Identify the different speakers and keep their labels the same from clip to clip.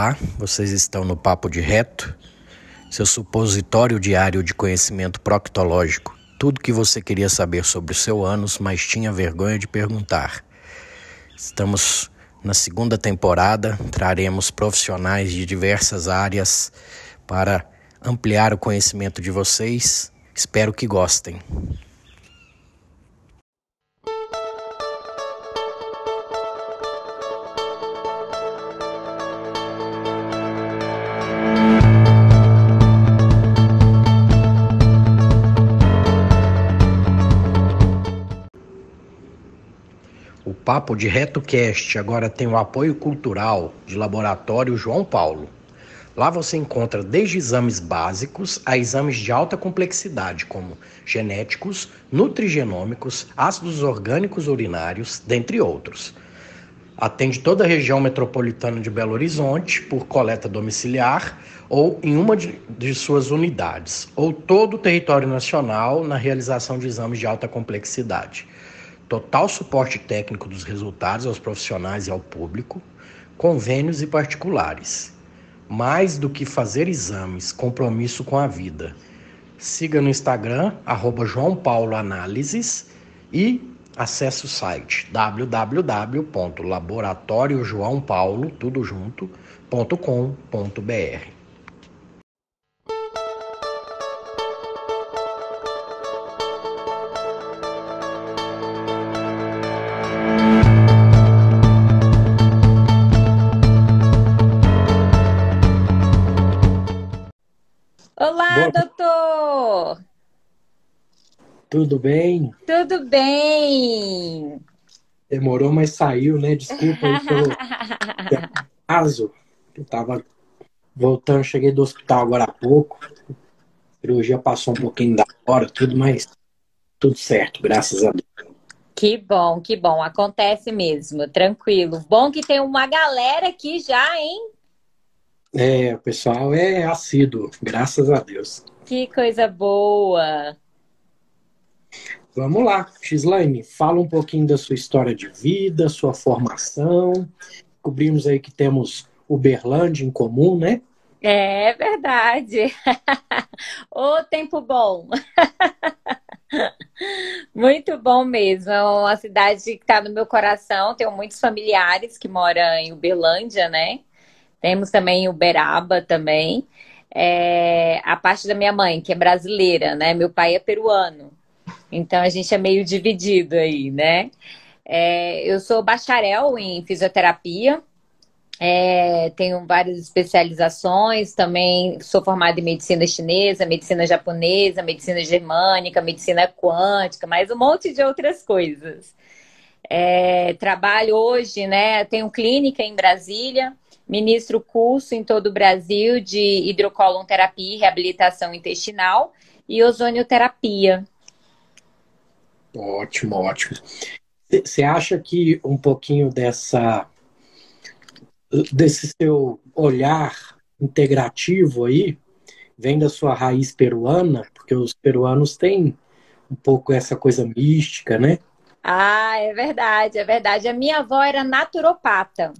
Speaker 1: Olá, vocês estão no Papo de Reto, seu supositório diário de conhecimento proctológico. Tudo que você queria saber sobre o seu ânus, mas tinha vergonha de perguntar. Estamos na segunda temporada, traremos profissionais de diversas áreas para ampliar o conhecimento de vocês. Espero que gostem. O Papo de RetoCast agora tem o apoio cultural de Laboratório João Paulo. Lá você encontra desde exames básicos a exames de alta complexidade, como genéticos, nutrigenômicos, ácidos orgânicos urinários, dentre outros. Atende toda a região metropolitana de Belo Horizonte por coleta domiciliar ou em uma de, de suas unidades, ou todo o território nacional na realização de exames de alta complexidade total suporte técnico dos resultados aos profissionais e ao público, convênios e particulares. Mais do que fazer exames, compromisso com a vida. Siga no Instagram, arroba João Paulo Análises e acesse o site www.laboratoriojoaopaulo, tudo bem?
Speaker 2: Tudo bem.
Speaker 1: Demorou, mas saiu, né? Desculpa aí pelo caso. Eu tava voltando, cheguei do hospital agora há pouco. A cirurgia passou um pouquinho da hora, tudo, mas tudo certo, graças a Deus.
Speaker 2: Que bom, que bom. Acontece mesmo, tranquilo. Bom que tem uma galera aqui já, hein?
Speaker 1: É, o pessoal é assíduo, graças a Deus.
Speaker 2: Que coisa boa.
Speaker 1: Vamos lá, Xlaine, fala um pouquinho da sua história de vida, sua formação. Cobrimos aí que temos Uberlândia em comum, né?
Speaker 2: É verdade. Ô, tempo bom. Muito bom mesmo. É uma cidade que está no meu coração. Tenho muitos familiares que moram em Uberlândia, né? Temos também Uberaba também. É, a parte da minha mãe, que é brasileira, né? Meu pai é peruano. Então a gente é meio dividido aí, né? É, eu sou bacharel em fisioterapia, é, tenho várias especializações, também sou formada em medicina chinesa, medicina japonesa, medicina germânica, medicina quântica, mais um monte de outras coisas. É, trabalho hoje, né? Tenho clínica em Brasília, ministro curso em todo o Brasil de hidrocolonterapia e reabilitação intestinal e ozonioterapia.
Speaker 1: Ótimo, ótimo. Você acha que um pouquinho dessa desse seu olhar integrativo aí vem da sua raiz peruana? Porque os peruanos têm um pouco essa coisa mística, né?
Speaker 2: Ah, é verdade, é verdade. A minha avó era naturopata.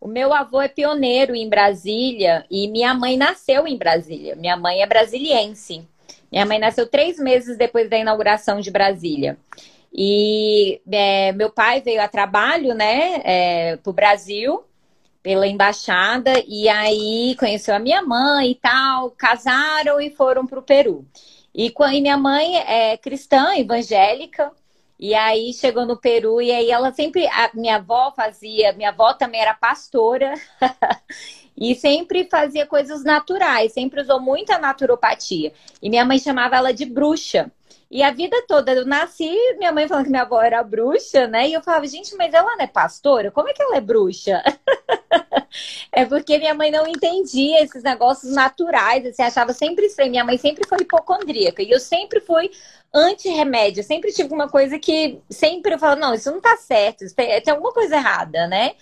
Speaker 2: O meu avô é pioneiro em Brasília e minha mãe nasceu em Brasília. Minha mãe é brasiliense. Minha mãe nasceu três meses depois da inauguração de Brasília. E é, meu pai veio a trabalho, né, é, para o Brasil, pela embaixada, e aí conheceu a minha mãe e tal, casaram e foram para o Peru. E, e minha mãe é cristã, evangélica, e aí chegou no Peru e aí ela sempre, a minha avó fazia, minha avó também era pastora e sempre fazia coisas naturais, sempre usou muita naturopatia. E minha mãe chamava ela de bruxa. E a vida toda eu nasci, minha mãe falando que minha avó era bruxa, né? E eu falava, gente, mas ela não é pastora? Como é que ela é bruxa? é porque minha mãe não entendia esses negócios naturais, assim, achava sempre estranho. Minha mãe sempre foi hipocondríaca e eu sempre fui anti-remédio. Sempre tive uma coisa que sempre eu falava, não, isso não tá certo, tem, tem alguma coisa errada, né?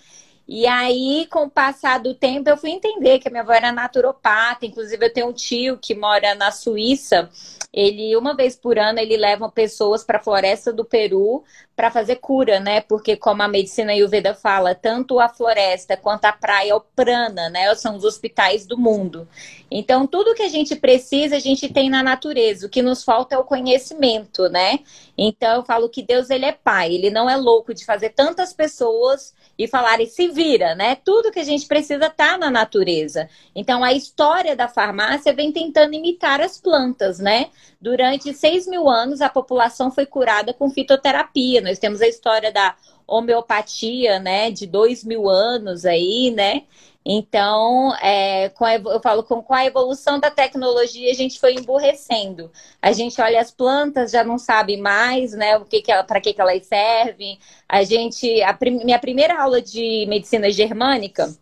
Speaker 2: E aí, com o passar do tempo, eu fui entender que a minha avó era naturopata. Inclusive, eu tenho um tio que mora na Suíça. Ele, uma vez por ano, ele leva pessoas para a floresta do Peru para fazer cura, né? Porque como a medicina Ayurveda fala, tanto a floresta quanto a praia é o prana, né? São os hospitais do mundo. Então, tudo que a gente precisa, a gente tem na natureza. O que nos falta é o conhecimento, né? Então, eu falo que Deus, ele é pai. Ele não é louco de fazer tantas pessoas e falarem se vira, né? Tudo que a gente precisa tá na natureza. Então, a história da farmácia vem tentando imitar as plantas, né? Durante seis mil anos, a população foi curada com fitoterapia. Nós temos a história da homeopatia, né, de dois mil anos aí, né? Então, é, a, eu falo com, com a evolução da tecnologia, a gente foi emburrecendo. A gente olha as plantas, já não sabe mais, né, que, que para que, que elas servem. A gente, a prim, minha primeira aula de medicina germânica,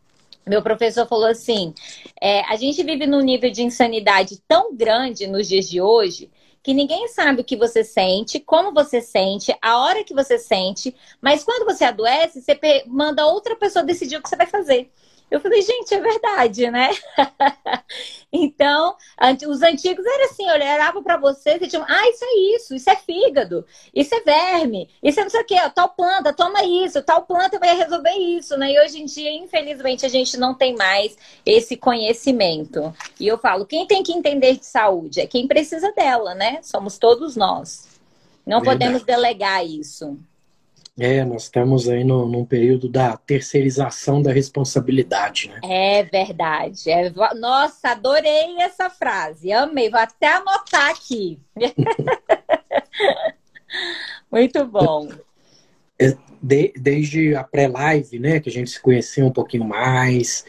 Speaker 2: meu professor falou assim: é, a gente vive num nível de insanidade tão grande nos dias de hoje que ninguém sabe o que você sente, como você sente, a hora que você sente, mas quando você adoece, você manda outra pessoa decidir o que você vai fazer. Eu falei, gente, é verdade, né? então, os antigos eram assim, olhavam para você e diziam, ah, isso é isso, isso é fígado, isso é verme, isso é não sei o quê, tal planta, toma isso, tal planta vai resolver isso, né? E hoje em dia, infelizmente, a gente não tem mais esse conhecimento. E eu falo, quem tem que entender de saúde é quem precisa dela, né? Somos todos nós. Não verdade. podemos delegar isso.
Speaker 1: É, nós estamos aí no, num período da terceirização da responsabilidade, né?
Speaker 2: É verdade. É... Nossa, adorei essa frase. Amei. Vou até anotar aqui. Muito bom.
Speaker 1: É, de, desde a pré-live, né, que a gente se conheceu um pouquinho mais.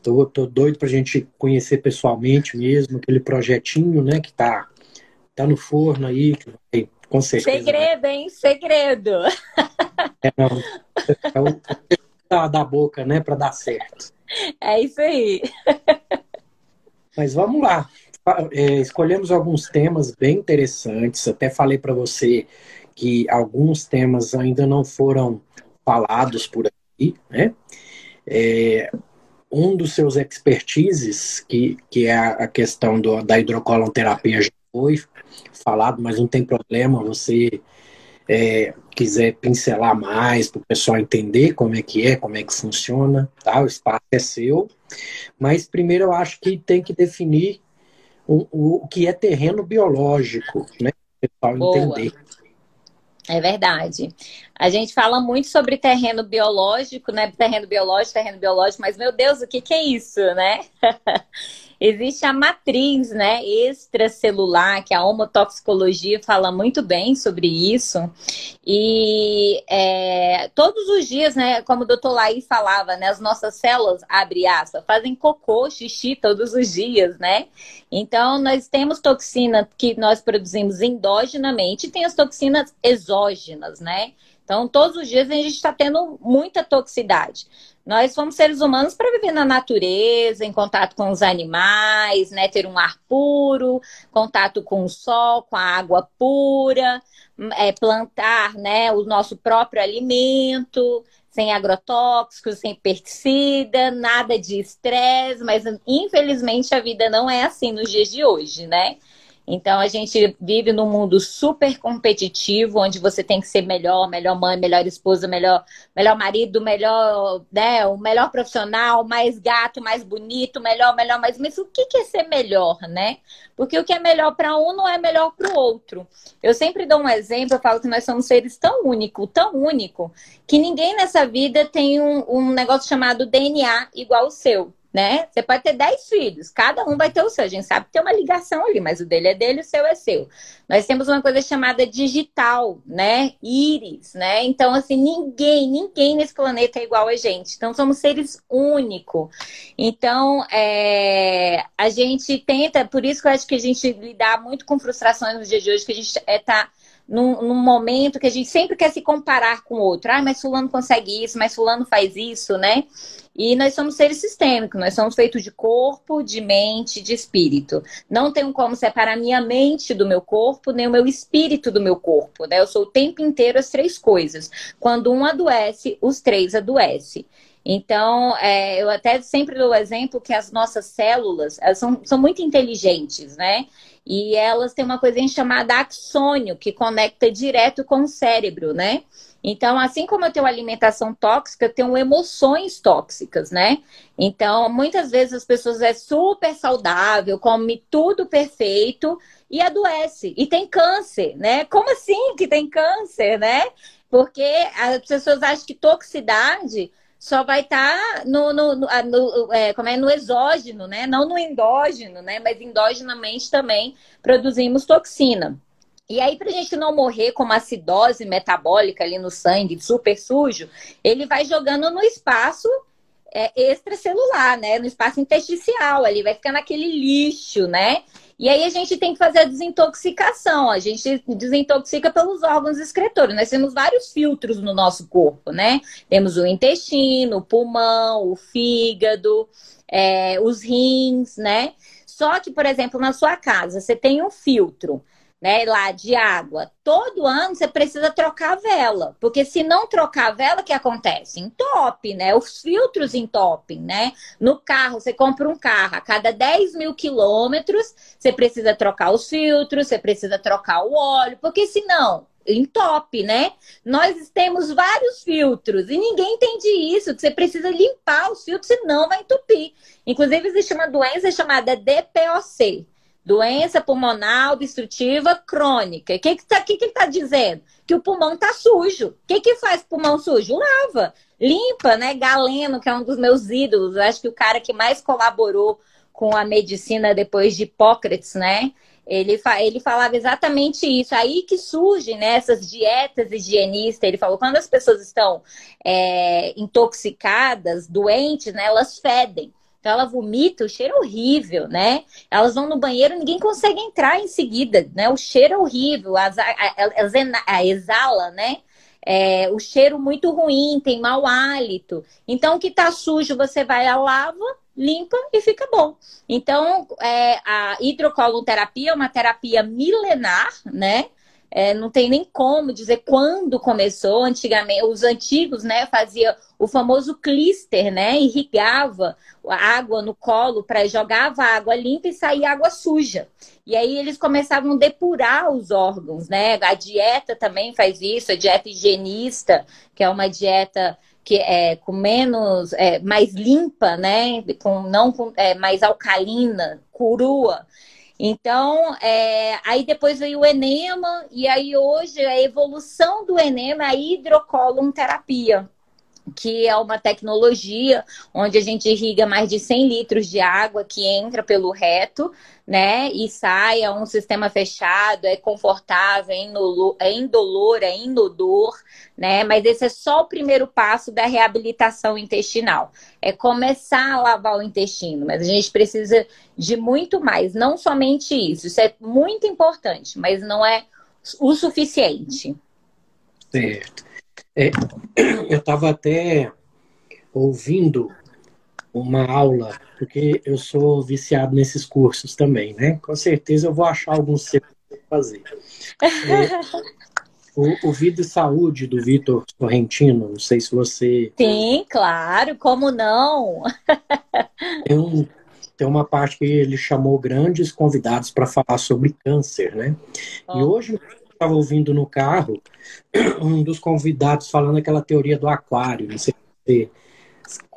Speaker 1: Tô, tô doido pra gente conhecer pessoalmente mesmo, aquele projetinho, né, que tá, tá no forno aí, que vai com certeza.
Speaker 2: Segredo, hein? Segredo.
Speaker 1: É, não. É o da, da boca, né? Para dar certo.
Speaker 2: É isso aí.
Speaker 1: Mas vamos lá. É, escolhemos alguns temas bem interessantes. Até falei para você que alguns temas ainda não foram falados por aqui, né? É, um dos seus expertises, que, que é a questão do, da hidrocolonterapia, já foi falado, mas não tem problema você é, quiser pincelar mais para o pessoal entender como é que é, como é que funciona, tá? O espaço é seu. Mas primeiro eu acho que tem que definir o, o, o que é terreno biológico, né? Para o pessoal entender.
Speaker 2: É verdade. A gente fala muito sobre terreno biológico, né? Terreno biológico, terreno biológico, mas meu Deus, o que, que é isso, né? Existe a matriz, né, extracelular, que a homotoxicologia fala muito bem sobre isso. E é, todos os dias, né, como o doutor Laí falava, né, as nossas células, abre aspas, fazem cocô, xixi todos os dias, né? Então, nós temos toxina que nós produzimos endogenamente e tem as toxinas exógenas, né? Então, todos os dias a gente está tendo muita toxicidade. Nós somos seres humanos para viver na natureza, em contato com os animais, né? Ter um ar puro, contato com o sol, com a água pura, é, plantar, né? O nosso próprio alimento, sem agrotóxicos, sem pesticida, nada de estresse, mas infelizmente a vida não é assim nos dias de hoje, né? Então a gente vive num mundo super competitivo, onde você tem que ser melhor, melhor mãe, melhor esposa, melhor, melhor marido, melhor, né, o melhor profissional, mais gato, mais bonito, melhor, melhor, mais. Mas o que é ser melhor, né? Porque o que é melhor para um não é melhor para o outro. Eu sempre dou um exemplo, eu falo que nós somos seres tão únicos, tão único, que ninguém nessa vida tem um, um negócio chamado DNA igual o seu né? Você pode ter 10 filhos, cada um vai ter o seu. A gente sabe que tem uma ligação ali, mas o dele é dele, o seu é seu. Nós temos uma coisa chamada digital, né? Íris, né? Então, assim, ninguém, ninguém nesse planeta é igual a gente. Então, somos seres únicos. Então, é, a gente tenta, por isso que eu acho que a gente lidar muito com frustrações no dia de hoje, que a gente é, tá num, num, momento que a gente sempre quer se comparar com o outro. Ah, mas fulano consegue isso, mas fulano faz isso, né? E nós somos seres sistêmicos, nós somos feitos de corpo, de mente, de espírito. Não tenho como separar minha mente do meu corpo, nem o meu espírito do meu corpo, né? Eu sou o tempo inteiro as três coisas. Quando um adoece, os três adoecem. Então, é, eu até sempre dou o exemplo que as nossas células elas são, são muito inteligentes, né? E elas têm uma coisinha chamada axônio, que conecta direto com o cérebro, né? Então, assim como eu tenho alimentação tóxica, eu tenho emoções tóxicas, né? Então, muitas vezes as pessoas é super saudável, come tudo perfeito e adoece e tem câncer, né? Como assim que tem câncer, né? Porque as pessoas acham que toxicidade só vai estar tá no, no, no, no é, como é, no exógeno, né? Não no endógeno, né? Mas endogenamente também produzimos toxina. E aí, para a gente não morrer com uma acidose metabólica ali no sangue, super sujo, ele vai jogando no espaço é, extracelular, né? No espaço intersticial ali, vai ficar naquele lixo, né? E aí a gente tem que fazer a desintoxicação. A gente desintoxica pelos órgãos excretores. Nós temos vários filtros no nosso corpo, né? Temos o intestino, o pulmão, o fígado, é, os rins, né? Só que, por exemplo, na sua casa, você tem um filtro né, lá de água, todo ano você precisa trocar a vela, porque se não trocar a vela, o que acontece? Entope, né? Os filtros entopem, né? No carro, você compra um carro, a cada 10 mil quilômetros, você precisa trocar os filtros, você precisa trocar o óleo, porque senão entope, né? Nós temos vários filtros e ninguém entende isso, que você precisa limpar os filtros, senão vai entupir. Inclusive, existe uma doença chamada DPOC, Doença pulmonar obstrutiva crônica. O que, que, tá, que, que ele está dizendo? Que o pulmão está sujo. O que, que faz pulmão sujo? Lava, limpa, né? Galeno, que é um dos meus ídolos. Eu acho que o cara que mais colaborou com a medicina depois de Hipócrates, né? Ele, fa ele falava exatamente isso. Aí que surgem né, essas dietas higienistas. Ele falou quando as pessoas estão é, intoxicadas, doentes, né, elas fedem. Então ela vomita, o cheiro é horrível, né? Elas vão no banheiro, ninguém consegue entrar em seguida, né? O cheiro é horrível, ela exala, né? É, o cheiro muito ruim, tem mau hálito. Então, o que tá sujo, você vai a lava, limpa e fica bom. Então, é, a hidrocolonterapia é uma terapia milenar, né? É, não tem nem como dizer quando começou. Antigamente, os antigos, né, fazia o famoso clister, né, irrigava a água no colo para jogava água limpa e saía água suja. E aí eles começavam a depurar os órgãos, né? A dieta também faz isso, a dieta higienista, que é uma dieta que é com menos, é, mais limpa, né? Com não com, é, mais alcalina, curua. Então, é, aí depois veio o enema, e aí hoje a evolução do enema é a hidrocolon terapia que é uma tecnologia onde a gente irriga mais de 100 litros de água que entra pelo reto, né? E sai, é um sistema fechado, é confortável, é indolor, é indolor, é inodor, né? Mas esse é só o primeiro passo da reabilitação intestinal. É começar a lavar o intestino, mas a gente precisa de muito mais, não somente isso. Isso é muito importante, mas não é o suficiente.
Speaker 3: Certo. É, eu estava até ouvindo uma aula, porque eu sou viciado nesses cursos também, né? Com certeza eu vou achar alguns para fazer. É, o, o Vida e Saúde do Vitor Sorrentino, não sei se você.
Speaker 2: Sim, claro, como não?
Speaker 3: tem, um, tem uma parte que ele chamou grandes convidados para falar sobre câncer, né? Oh. E hoje estava ouvindo no carro um dos convidados falando aquela teoria do aquário. Não sei se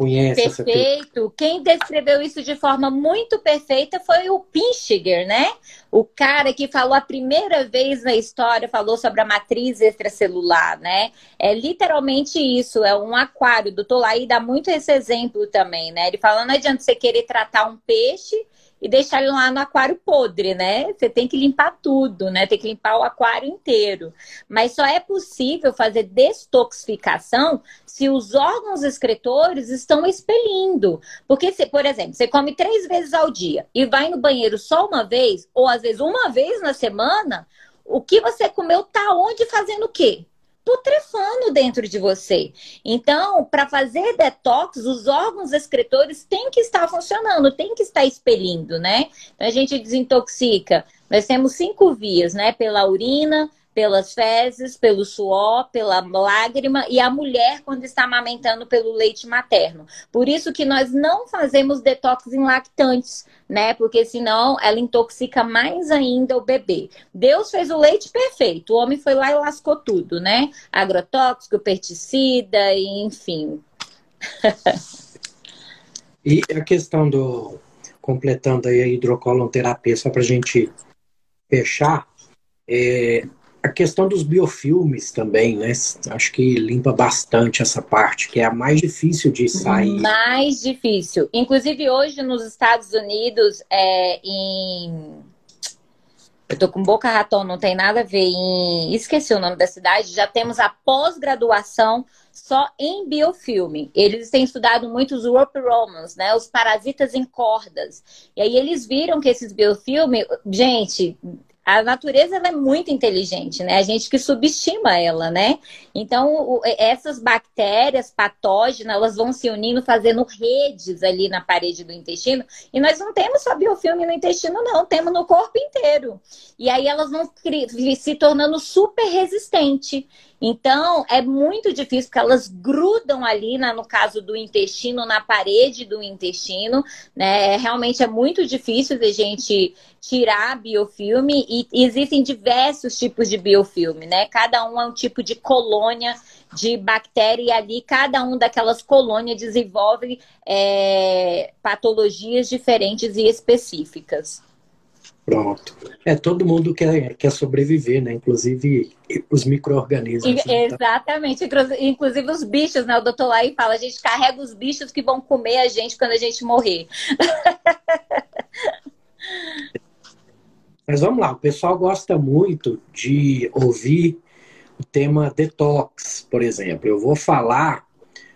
Speaker 3: conhece
Speaker 2: Perfeito. Quem descreveu isso de forma muito perfeita foi o Pinchiger, né? O cara que falou a primeira vez na história, falou sobre a matriz extracelular, né? É literalmente isso, é um aquário. O doutor Laí dá muito esse exemplo também, né? Ele fala, não adianta você querer tratar um peixe e deixar ele lá no aquário podre, né? Você tem que limpar tudo, né? Tem que limpar o aquário inteiro. Mas só é possível fazer destoxificação se os órgãos excretores estão expelindo. Porque, se, por exemplo, você come três vezes ao dia e vai no banheiro só uma vez, ou às vezes uma vez na semana, o que você comeu tá onde fazendo o quê? putrefando dentro de você. Então, para fazer detox, os órgãos excretores têm que estar funcionando, têm que estar expelindo, né? Então, a gente desintoxica. Nós temos cinco vias, né? Pela urina, pelas fezes, pelo suor, pela lágrima e a mulher quando está amamentando pelo leite materno. Por isso que nós não fazemos detox em lactantes, né? Porque senão ela intoxica mais ainda o bebê. Deus fez o leite perfeito, o homem foi lá e lascou tudo, né? Agrotóxico, pesticida, enfim.
Speaker 1: e a questão do completando aí a hidrocolonterapia, só para gente fechar, é, a questão dos biofilmes também, né? Acho que limpa bastante essa parte, que é a mais difícil de sair.
Speaker 2: Mais difícil. Inclusive, hoje nos Estados Unidos, é, em. Eu tô com boca ratão, não tem nada a ver em. Esqueci o nome da cidade. Já temos a pós-graduação só em biofilme. Eles têm estudado muito os rope romans, né? Os parasitas em cordas. E aí eles viram que esses biofilmes, gente, a natureza é muito inteligente, né? A gente que subestima ela, né? Então, essas bactérias patógenas, elas vão se unindo, fazendo redes ali na parede do intestino. E nós não temos só biofilme no intestino, não. Temos no corpo inteiro. E aí elas vão se tornando super resistentes. Então, é muito difícil, porque elas grudam ali, na, no caso do intestino, na parede do intestino, né? Realmente é muito difícil de gente tirar biofilme e existem diversos tipos de biofilme, né? Cada um é um tipo de colônia de bactéria e ali cada um daquelas colônias desenvolve é, patologias diferentes e específicas.
Speaker 1: Pronto. É, todo mundo quer, quer sobreviver, né? Inclusive os micro-organismos.
Speaker 2: Né? Exatamente. Inclusive os bichos, né? O doutor Lai fala, a gente carrega os bichos que vão comer a gente quando a gente morrer.
Speaker 1: Mas vamos lá, o pessoal gosta muito de ouvir o tema detox, por exemplo. Eu vou falar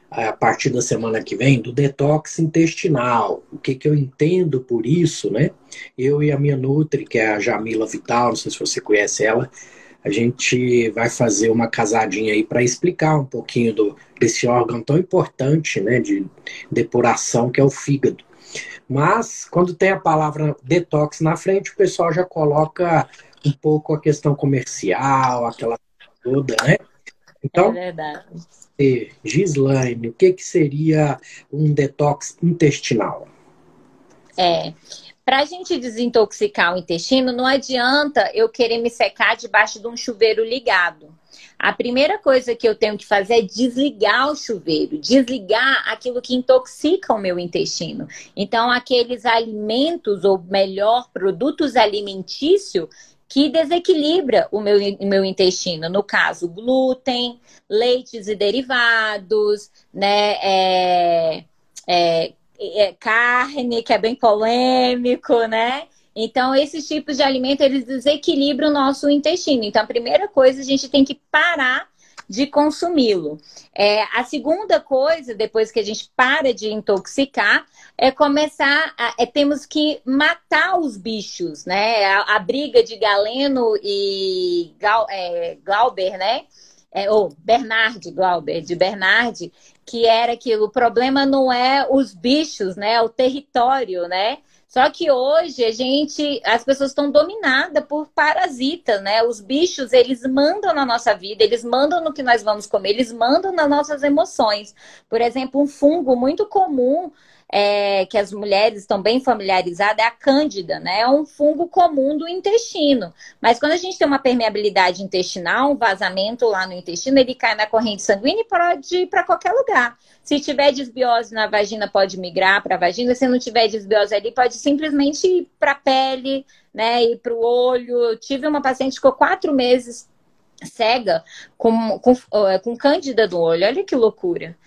Speaker 1: a partir da semana que vem do detox intestinal. O que, que eu entendo por isso, né? Eu e a minha Nutri, que é a Jamila Vital, não sei se você conhece ela, a gente vai fazer uma casadinha aí para explicar um pouquinho do, desse órgão tão importante, né, de depuração que é o fígado. Mas quando tem a palavra detox na frente, o pessoal já coloca um pouco a questão comercial, aquela toda, né? Então, é verdade. Gislaine, o que, que seria um detox intestinal?
Speaker 2: É, para a gente desintoxicar o intestino, não adianta eu querer me secar debaixo de um chuveiro ligado. A primeira coisa que eu tenho que fazer é desligar o chuveiro, desligar aquilo que intoxica o meu intestino. Então, aqueles alimentos, ou melhor, produtos alimentícios que desequilibra o meu, meu intestino. No caso, glúten, leites e derivados, né? É, é, é, carne, que é bem polêmico, né? Então, esses tipos de alimento, eles desequilibram o nosso intestino. Então, a primeira coisa, a gente tem que parar de consumi-lo. É, a segunda coisa, depois que a gente para de intoxicar, é começar, a, é, temos que matar os bichos, né? A, a briga de Galeno e Gal, é, Glauber, né? É, ou Bernard Glauber, de Bernard, que era que o problema não é os bichos, né? É o território, né? Só que hoje a gente, as pessoas estão dominadas por parasitas, né? Os bichos, eles mandam na nossa vida, eles mandam no que nós vamos comer, eles mandam nas nossas emoções. Por exemplo, um fungo muito comum é, que as mulheres estão bem familiarizadas é a cândida, né? É um fungo comum do intestino. Mas quando a gente tem uma permeabilidade intestinal, um vazamento lá no intestino, ele cai na corrente sanguínea e pode ir para qualquer lugar. Se tiver desbiose na vagina, pode migrar para a vagina. Se não tiver desbiose ali, pode simplesmente ir para a pele, né? Ir para o olho. Eu tive uma paciente que ficou quatro meses cega com, com, com cândida no olho. Olha que loucura.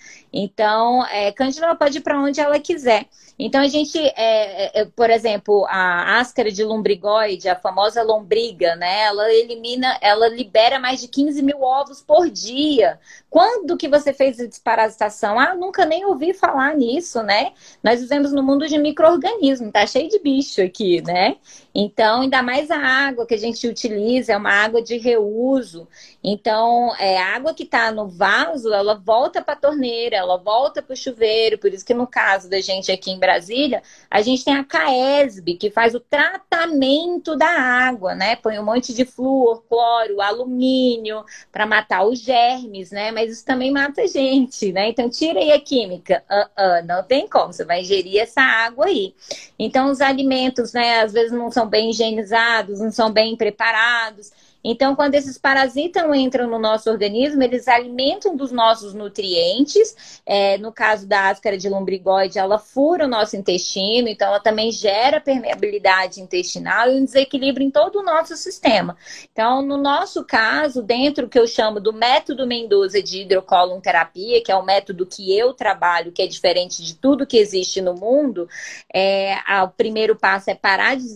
Speaker 2: Então, é, Cândida pode ir para onde ela quiser. Então, a gente, é, é, por exemplo, a áscara de lombrigoide, a famosa lombriga, né? Ela elimina, ela libera mais de 15 mil ovos por dia. Quando que você fez a desparasitação? Ah, nunca nem ouvi falar nisso, né? Nós vivemos no mundo de micro-organismos, tá cheio de bicho aqui, né? Então, ainda mais a água que a gente utiliza, é uma água de reuso. Então, é, a água que está no vaso, ela volta para a torneira, ela volta para o chuveiro. Por isso que no caso da gente aqui em Brasília, a gente tem a CAESB, que faz o tratamento da água, né? Põe um monte de flúor, cloro, alumínio para matar os germes, né? Mas isso também mata a gente, né? Então tira aí a química. Uh -uh, não tem como, você vai ingerir essa água aí. Então os alimentos, né, às vezes não são bem higienizados, não são bem preparados. Então, quando esses parasitas entram no nosso organismo, eles alimentam dos nossos nutrientes. É, no caso da áscara de lombrigoide, ela fura o nosso intestino, então ela também gera permeabilidade intestinal e um desequilíbrio em todo o nosso sistema. Então, no nosso caso, dentro do que eu chamo do método Mendoza de hidrocolon terapia, que é o método que eu trabalho, que é diferente de tudo que existe no mundo, é, a, o primeiro passo é parar de,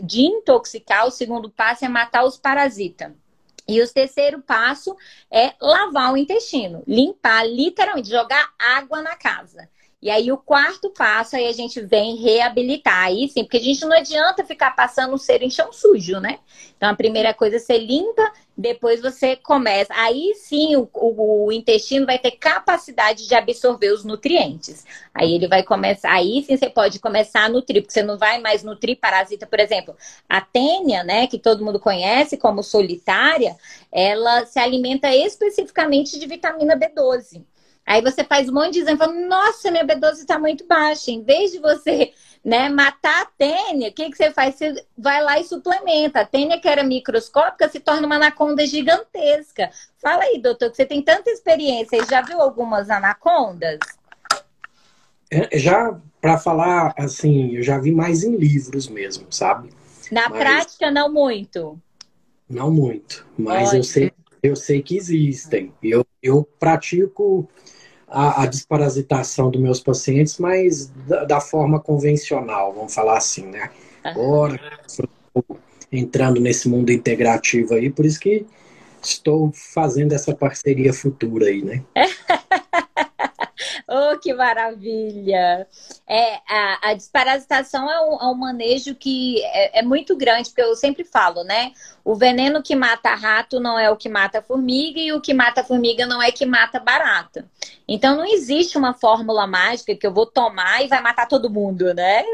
Speaker 2: de intoxicar, o segundo passo é matar os parasitas E o terceiro passo é lavar o intestino, limpar, literalmente, jogar água na casa. E aí o quarto passo aí a gente vem reabilitar. Aí sim, porque a gente não adianta ficar passando o ser em chão sujo, né? Então a primeira coisa é você limpa, depois você começa. Aí sim o, o, o, intestino vai ter capacidade de absorver os nutrientes. Aí ele vai começar. Aí sim você pode começar a nutrir, porque você não vai mais nutrir parasita, por exemplo. A tênia, né, que todo mundo conhece como solitária, ela se alimenta especificamente de vitamina B12. Aí você faz um monte de exame, fala, nossa, minha B12 está muito baixa. Em vez de você né, matar a tênia, o que, que você faz? Você vai lá e suplementa. A tênia, que era microscópica, se torna uma anaconda gigantesca. Fala aí, doutor, que você tem tanta experiência. Já viu algumas anacondas?
Speaker 1: É, já, para falar assim, eu já vi mais em livros mesmo, sabe?
Speaker 2: Na mas... prática, não muito.
Speaker 1: Não muito, mas eu sei, eu sei que existem. Eu, eu pratico a, a desparasitação dos meus pacientes, mas da, da, forma convencional, vamos falar assim, né? Agora, entrando nesse mundo integrativo aí, por isso que estou fazendo essa parceria futura aí, né?
Speaker 2: Oh, que maravilha! É, a, a desparasitação é um, é um manejo que é, é, muito grande, porque eu sempre falo, né? O veneno que mata rato não é o que mata formiga, e o que mata formiga não é que mata barata. Então não existe uma fórmula mágica que eu vou tomar e vai matar todo mundo, né?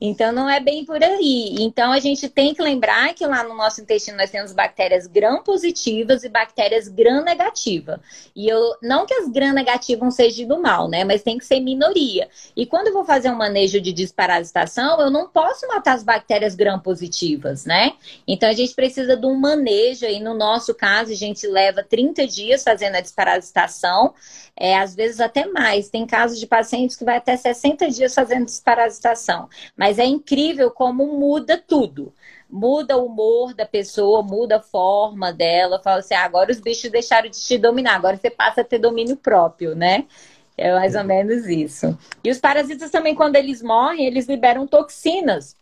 Speaker 2: Então não é bem por aí. Então a gente tem que lembrar que lá no nosso intestino nós temos bactérias gram-positivas e bactérias gram-negativas. E eu não que as gram-negativas sejam do mal, né? Mas tem que ser minoria. E quando eu vou fazer um manejo de desparasitação, eu não posso matar as bactérias gram-positivas, né? Então a gente precisa de um manejo aí. No nosso caso, a gente leva 30 dias fazendo a desparasitação é, às vezes até mais. Tem casos de pacientes que vai até 60 dias fazendo desparasitação. Mas é incrível como muda tudo. Muda o humor da pessoa, muda a forma dela. Fala assim, ah, agora os bichos deixaram de te dominar, agora você passa a ter domínio próprio, né? É mais ou menos isso. E os parasitas também, quando eles morrem, eles liberam toxinas.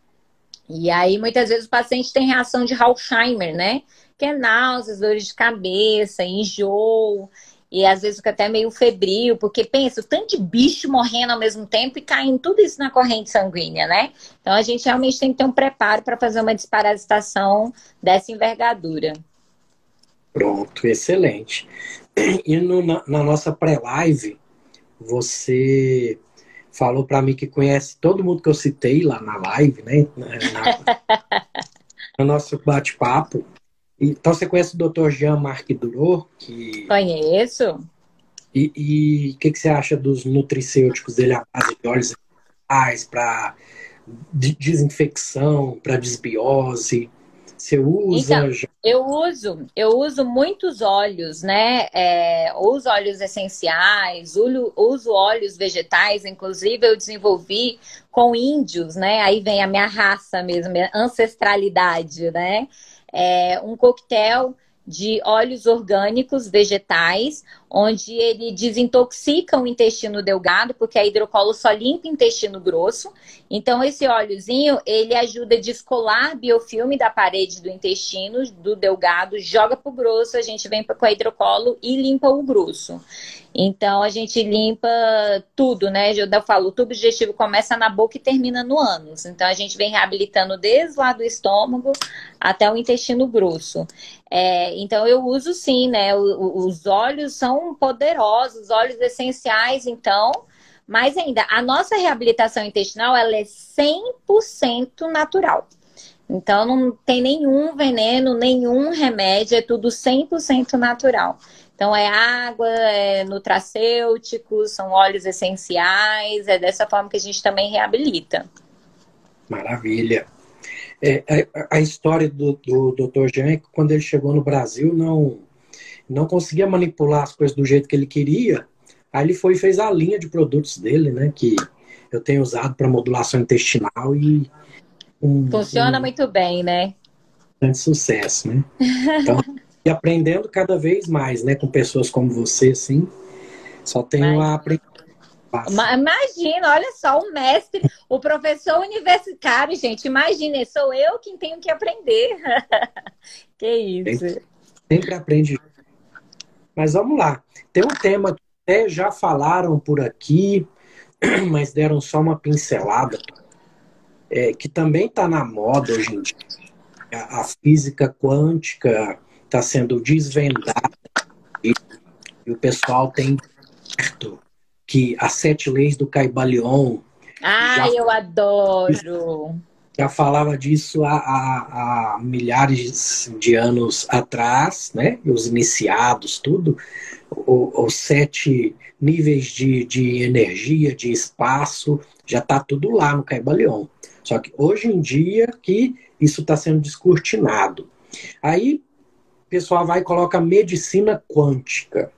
Speaker 2: E aí, muitas vezes, o paciente tem reação de Alzheimer, né? Que é náuseas, dores de cabeça, enjoo e às vezes fica até meio febril, porque pensa, o tanto de bicho morrendo ao mesmo tempo e caindo tudo isso na corrente sanguínea, né? Então a gente realmente tem que ter um preparo para fazer uma desparasitação dessa envergadura.
Speaker 1: Pronto, excelente. E no, na, na nossa pré-live, você falou para mim que conhece todo mundo que eu citei lá na live, né? Na, no nosso bate-papo. Então você conhece o Dr. Jean-Marc Durot? Que...
Speaker 2: Conheço.
Speaker 1: E o que, que você acha dos nutricêuticos dele à base de óleos essenciais para desinfecção, para desbiose? Você usa?
Speaker 2: Então, eu uso, eu uso muitos óleos, né? É, uso óleos essenciais, uso, uso óleos vegetais, inclusive eu desenvolvi com índios, né? Aí vem a minha raça mesmo, minha ancestralidade, né? é, um coquetel de óleos orgânicos vegetais, onde ele desintoxica o intestino delgado, porque a hidrocolo só limpa o intestino grosso. Então, esse óleozinho, ele ajuda a descolar biofilme da parede do intestino, do delgado, joga para o grosso, a gente vem com a hidrocolo e limpa o grosso. Então a gente limpa tudo, né? Eu falo, o tubo digestivo começa na boca e termina no ânus. Então a gente vem reabilitando desde lá do estômago até o intestino grosso. É, então eu uso sim, né? Os óleos são poderosos, óleos essenciais, então. Mais ainda, a nossa reabilitação intestinal ela é 100% natural. Então não tem nenhum veneno, nenhum remédio, é tudo 100% natural. Então é água, é nutracêuticos, são óleos essenciais, é dessa forma que a gente também reabilita.
Speaker 1: Maravilha. É, a, a, história do, do Dr. Jean é que quando ele chegou no Brasil não, não conseguia manipular as coisas do jeito que ele queria. Aí ele foi e fez a linha de produtos dele, né? Que eu tenho usado para modulação intestinal e
Speaker 2: um, Funciona um, muito bem, né?
Speaker 1: Grande sucesso, né? Então, e aprendendo cada vez mais, né? Com pessoas como você, assim. Só tenho Mas... a aprender.
Speaker 2: Imagina, olha só, o mestre, o professor universitário, gente, imagina, sou eu quem tenho que aprender. que isso.
Speaker 1: Sempre, sempre aprende. Mas vamos lá. Tem um tema que até já falaram por aqui, mas deram só uma pincelada é, que também está na moda hoje em dia. A, a física quântica está sendo desvendada e, e, o pessoal tem certo que as sete leis do Caibalion.
Speaker 2: Ah, eu adoro!
Speaker 1: Já falava disso há, há, há, milhares de anos atrás, né? Os iniciados, tudo. O, os sete níveis de, de energia, de espaço, já está tudo lá no Caibalion. Só que hoje em dia que isso está sendo descortinado. Aí o pessoal vai e coloca medicina quântica.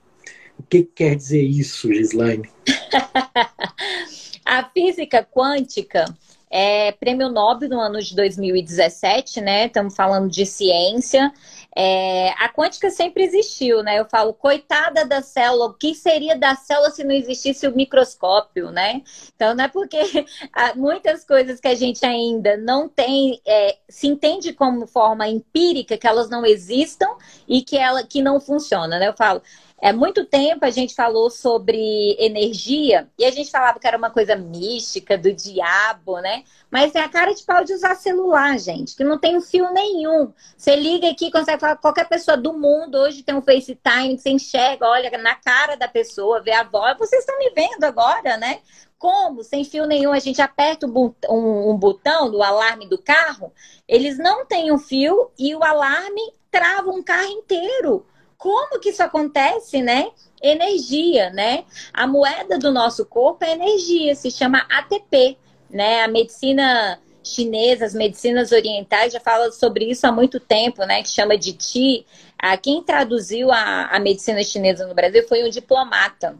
Speaker 1: O que quer dizer isso, Gislaine?
Speaker 2: a física quântica é prêmio Nobel no ano de 2017, né? Estamos falando de ciência. É, a quântica sempre existiu, né? Eu falo, coitada da célula, o que seria da célula se não existisse o microscópio, né? Então, não é porque muitas coisas que a gente ainda não tem, é, se entende como forma empírica, que elas não existam e que ela que não funciona, né? Eu falo, é muito tempo a gente falou sobre energia e a gente falava que era uma coisa mística do diabo, né? Mas é a cara de pau de usar celular, gente, que não tem um fio nenhum. Você liga aqui, consegue falar com qualquer pessoa do mundo. Hoje tem um FaceTime que você enxerga, olha na cara da pessoa, vê a voz. Vocês estão me vendo agora, né? Como, sem fio nenhum, a gente aperta um, botão do alarme do carro, eles não têm um fio e o alarme trava um carro inteiro como que isso acontece, né? Energia, né? A moeda do nosso corpo é energia, se chama ATP, né? A medicina chinesa, as medicinas orientais já falam sobre isso há muito tempo, né? Que chama de Qi. Ah, quem traduziu a, a medicina chinesa no Brasil foi um diplomata.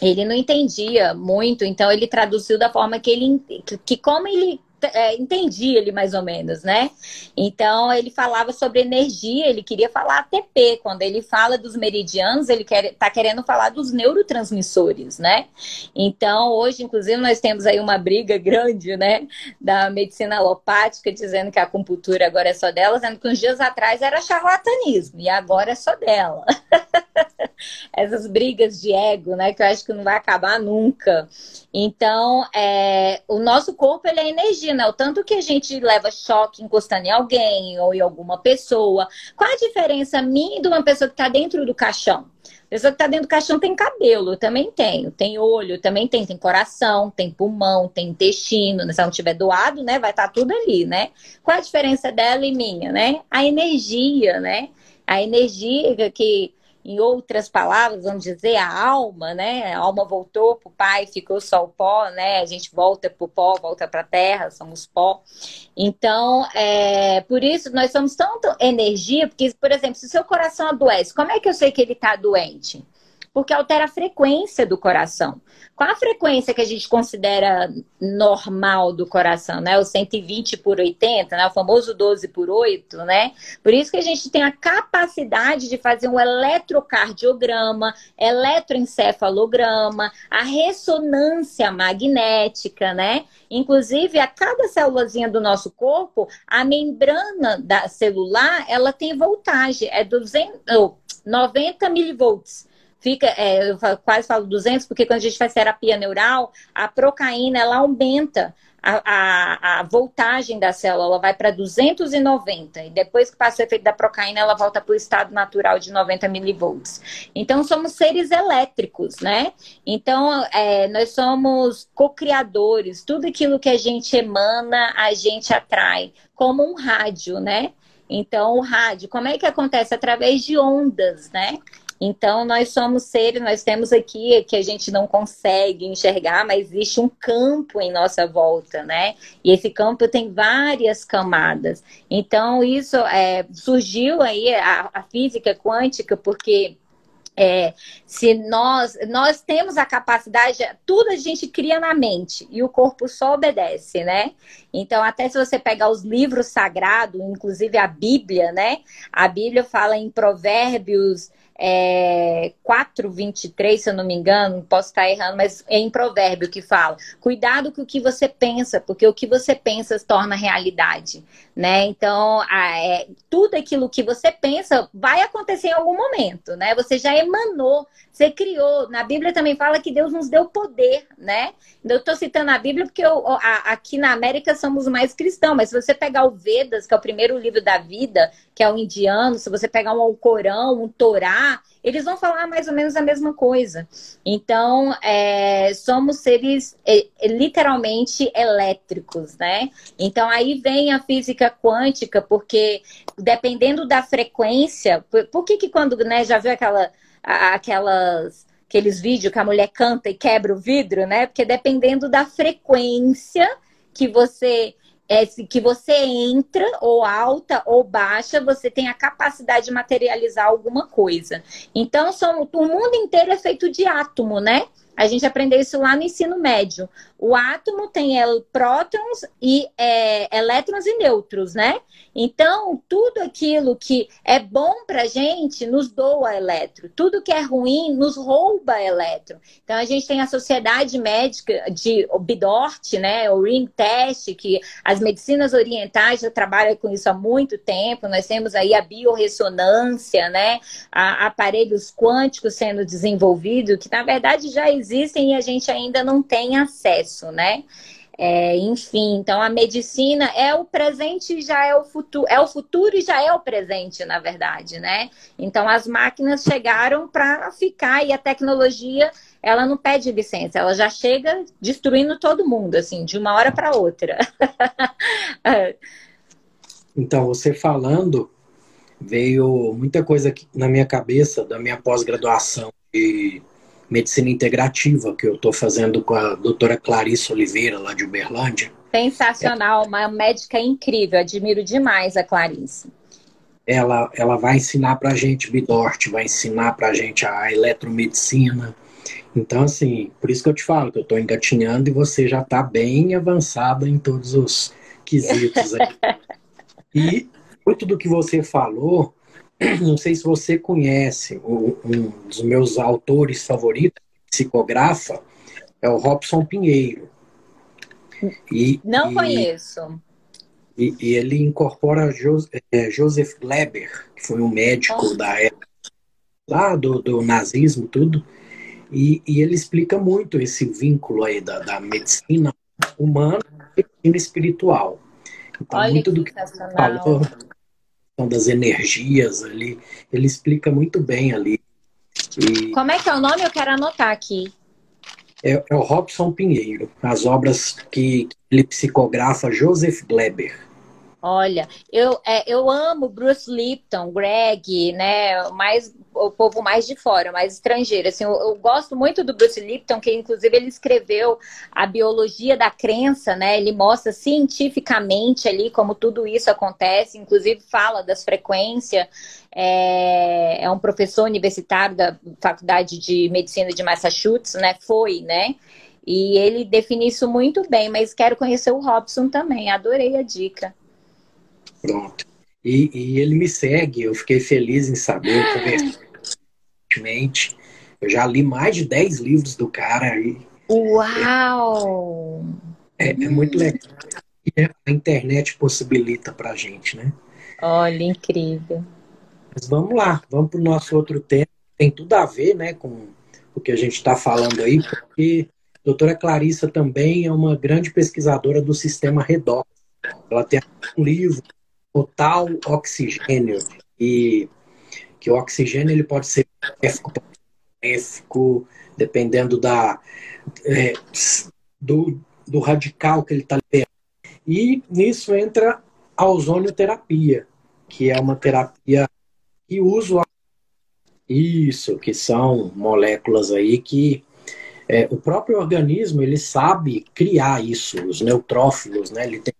Speaker 2: Ele não entendia muito, então ele traduziu da forma que ele que, como ele é, entendi ele mais ou menos, né? Então ele falava sobre energia, ele queria falar ATP. Quando ele fala dos meridianos, ele quer, tá querendo falar dos neurotransmissores, né? Então hoje, inclusive, nós temos aí uma briga grande, né? Da medicina alopática dizendo que a acupuntura agora é só dela, sendo que uns dias atrás era charlatanismo e agora é só dela. Essas brigas de ego, né? Que eu acho que não vai acabar nunca. Então, é, o nosso corpo ele é energia, né? O tanto que a gente leva choque encostando em alguém ou em alguma pessoa. Qual a diferença minha de uma pessoa que está dentro do caixão? Pessoa que está dentro do caixão tem cabelo, eu também tenho. Tem olho, também tem. Tem coração, tem pulmão, tem intestino. Se ela não tiver doado, né? Vai estar tá tudo ali, né? Qual a diferença dela e minha, né? A energia, né? A energia que em outras palavras, vamos dizer, a alma, né? A alma voltou para o pai, ficou só o pó, né? A gente volta para o pó, volta para a terra, somos pó. Então, é, por isso nós somos tanto energia, porque, por exemplo, se o seu coração adoece, como é que eu sei que ele está doente? Porque altera a frequência do coração. Qual a frequência que a gente considera normal do coração, né? O 120 por 80, né? O famoso 12 por 8, né? Por isso que a gente tem a capacidade de fazer um eletrocardiograma, eletroencefalograma, a ressonância magnética, né? Inclusive, a cada célulazinha do nosso corpo, a membrana da celular, ela tem voltagem, é 200, oh, 90 milivolts fica, é, eu quase falo 200, porque quando a gente faz terapia neural, a procaína ela aumenta a, a, a voltagem da célula, ela vai para 290, e depois que passa o efeito da procaína, ela volta para o estado natural de 90 milivolts. Então, somos seres elétricos, né? Então, é, nós somos co-criadores, tudo aquilo que a gente emana, a gente atrai, como um rádio, né? Então, o rádio, como é que acontece? Através de ondas, né? Então, nós somos seres, nós temos aqui que a gente não consegue enxergar, mas existe um campo em nossa volta, né? E esse campo tem várias camadas. Então, isso é, surgiu aí a, a física quântica, porque é, se nós nós temos a capacidade, tudo a gente cria na mente e o corpo só obedece, né? Então, até se você pegar os livros sagrados, inclusive a Bíblia, né? A Bíblia fala em Provérbios é, 4,23, se eu não me engano, posso estar errando, mas é em provérbio que fala: cuidado com o que você pensa, porque o que você pensa torna realidade, né? Então, a, é, tudo aquilo que você pensa vai acontecer em algum momento, né? Você já emanou, você criou. Na Bíblia também fala que Deus nos deu poder, né? Eu estou citando a Bíblia porque eu, a, aqui na América somos mais cristãos, mas se você pegar o Vedas, que é o primeiro livro da vida, que é o indiano, se você pegar um Alcorão, um Torá, eles vão falar mais ou menos a mesma coisa. Então, é, somos seres é, literalmente elétricos, né? Então, aí vem a física quântica, porque dependendo da frequência, por, por que que quando, né, já viu aquela, aquelas aqueles vídeos que a mulher canta e quebra o vidro, né? Porque dependendo da frequência que você é que você entra, ou alta ou baixa, você tem a capacidade de materializar alguma coisa. Então, são, o mundo inteiro é feito de átomo, né? A gente aprendeu isso lá no ensino médio. O átomo tem prótons e é, elétrons e nêutrons, né? Então, tudo aquilo que é bom para a gente nos doa elétron. Tudo que é ruim nos rouba elétron. Então, a gente tem a Sociedade Médica de Bidort, né? O Ring Test, que as medicinas orientais já trabalham com isso há muito tempo. Nós temos aí a biorressonância, né? A, aparelhos quânticos sendo desenvolvidos, que na verdade já existem e a gente ainda não tem acesso, né? É, enfim, então a medicina é o presente e já é o futuro, é o futuro e já é o presente, na verdade, né? Então as máquinas chegaram para ficar e a tecnologia ela não pede licença, ela já chega destruindo todo mundo, assim, de uma hora para outra.
Speaker 1: então, você falando, veio muita coisa na minha cabeça da minha pós-graduação de medicina integrativa que eu estou fazendo com a doutora Clarice Oliveira, lá de Uberlândia.
Speaker 2: Sensacional, uma médica incrível, admiro demais a Clarice.
Speaker 1: Ela, ela vai ensinar para a gente Bidort, vai ensinar para a gente a eletromedicina. Então, assim, por isso que eu te falo que eu estou engatinhando e você já está bem avançada em todos os quesitos aí. e muito do que você falou não sei se você conhece, um dos meus autores favoritos, psicografa, é o Robson Pinheiro.
Speaker 2: E, não e, conheço.
Speaker 1: E, e, ele incorpora jo, é, Joseph Gleber, que foi um médico oh. da época lá do, do nazismo, tudo. E, e, ele explica muito esse vínculo aí da, da medicina humana e medicina espiritual.
Speaker 2: Então, Olha muito do que você falou
Speaker 1: das energias ali. Ele explica muito bem ali.
Speaker 2: E Como é que é o nome? Eu quero anotar aqui.
Speaker 1: É, é o Robson Pinheiro, as obras que ele psicografa Joseph Gleber.
Speaker 2: Olha, eu, é, eu amo Bruce Lipton, Greg, né? Mais o povo mais de fora, mais estrangeiro. Assim, eu, eu, gosto muito do Bruce Lipton, que inclusive ele escreveu a biologia da crença, né? Ele mostra cientificamente ali como tudo isso acontece, inclusive fala das frequências. É, é um professor universitário da Faculdade de Medicina de Massachusetts, né? Foi, né? E ele define isso muito bem, mas quero conhecer o Robson também. Adorei a dica.
Speaker 1: Pronto. E, e, ele me segue, eu fiquei feliz em saber, eu recentemente. Eu já li mais de 10 livros do cara. E,
Speaker 2: Uau!
Speaker 1: É, é muito legal. E a internet possibilita pra gente, né?
Speaker 2: Olha, incrível.
Speaker 1: Mas vamos lá, vamos pro nosso outro tema. tem tudo a ver né, com o que a gente está falando aí, porque a doutora Clarissa também é uma grande pesquisadora do sistema redox. Ela tem um livro, Total Oxigênio, e que o oxigênio ele pode ser benéfico, dependendo da, é, do, do radical que ele está liberando. E nisso entra a ozonioterapia, que é uma terapia que usa isso, que são moléculas aí que é, o próprio organismo ele sabe criar isso, os neutrófilos, né? Ele tem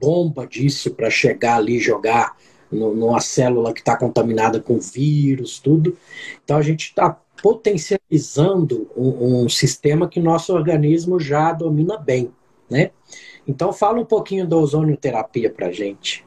Speaker 1: bomba disso para chegar ali jogar no, numa célula que está contaminada com vírus, tudo. Então a gente está potencializando um, um, sistema que nosso organismo já domina bem, né? Então fala um pouquinho da ozonioterapia para gente.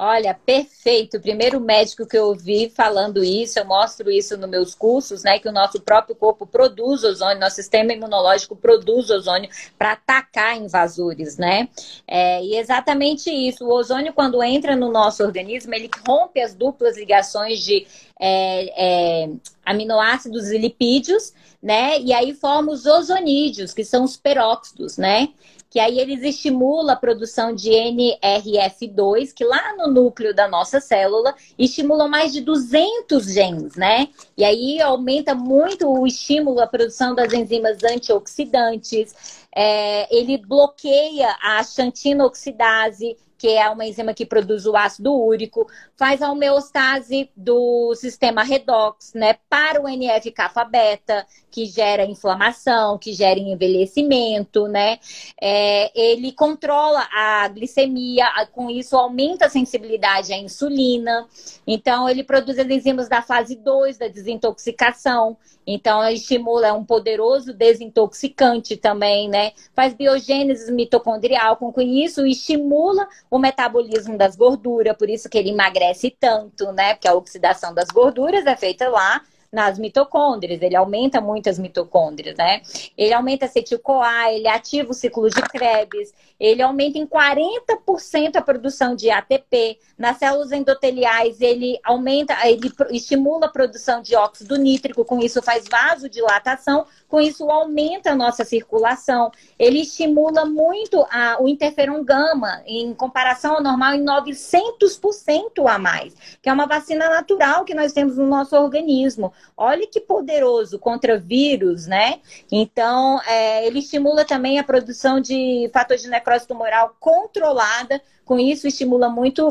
Speaker 2: Olha, perfeito. O primeiro médico que eu ouvi falando isso, eu mostro isso nos meus cursos, né? Que o nosso próprio corpo produz ozônio, nosso sistema imunológico produz ozônio para atacar invasores, né? É, e exatamente isso. O ozônio, quando entra no nosso organismo, ele rompe as duplas ligações de é, é, aminoácidos e lipídios, né? E aí forma os ozonídeos, que são os peróxidos, né? Que aí eles estimulam a produção de NRF2, que lá no núcleo da nossa célula estimulam mais de 200 genes, né? E aí aumenta muito o estímulo à produção das enzimas antioxidantes, é, ele bloqueia a xantina oxidase, que é uma enzima que produz o ácido úrico, faz a homeostase do sistema redox, né, para o NF-kappa-beta, que gera inflamação, que gera envelhecimento, né? É, ele controla a glicemia, com isso aumenta a sensibilidade à insulina. Então, ele produz as enzimas da fase 2 da desintoxicação. Então, estimula, é um poderoso desintoxicante também, né? Faz biogênese mitocondrial, com isso estimula o metabolismo das gorduras, por isso que ele emagrece tanto, né? Porque a oxidação das gorduras é feita lá nas mitocôndrias, ele aumenta muito as mitocôndrias, né? Ele aumenta a acetil-CoA, ele ativa o ciclo de Krebs, ele aumenta em 40% a produção de ATP. Nas células endoteliais, ele aumenta, ele estimula a produção de óxido nítrico, com isso faz vasodilatação, com isso aumenta a nossa circulação. Ele estimula muito a, o interferon gama, em comparação ao normal, em 900% a mais, que é uma vacina natural que nós temos no nosso organismo. Olha que poderoso contra vírus, né? Então, é, ele estimula também a produção de fator de necrose tumoral controlada, com isso estimula muito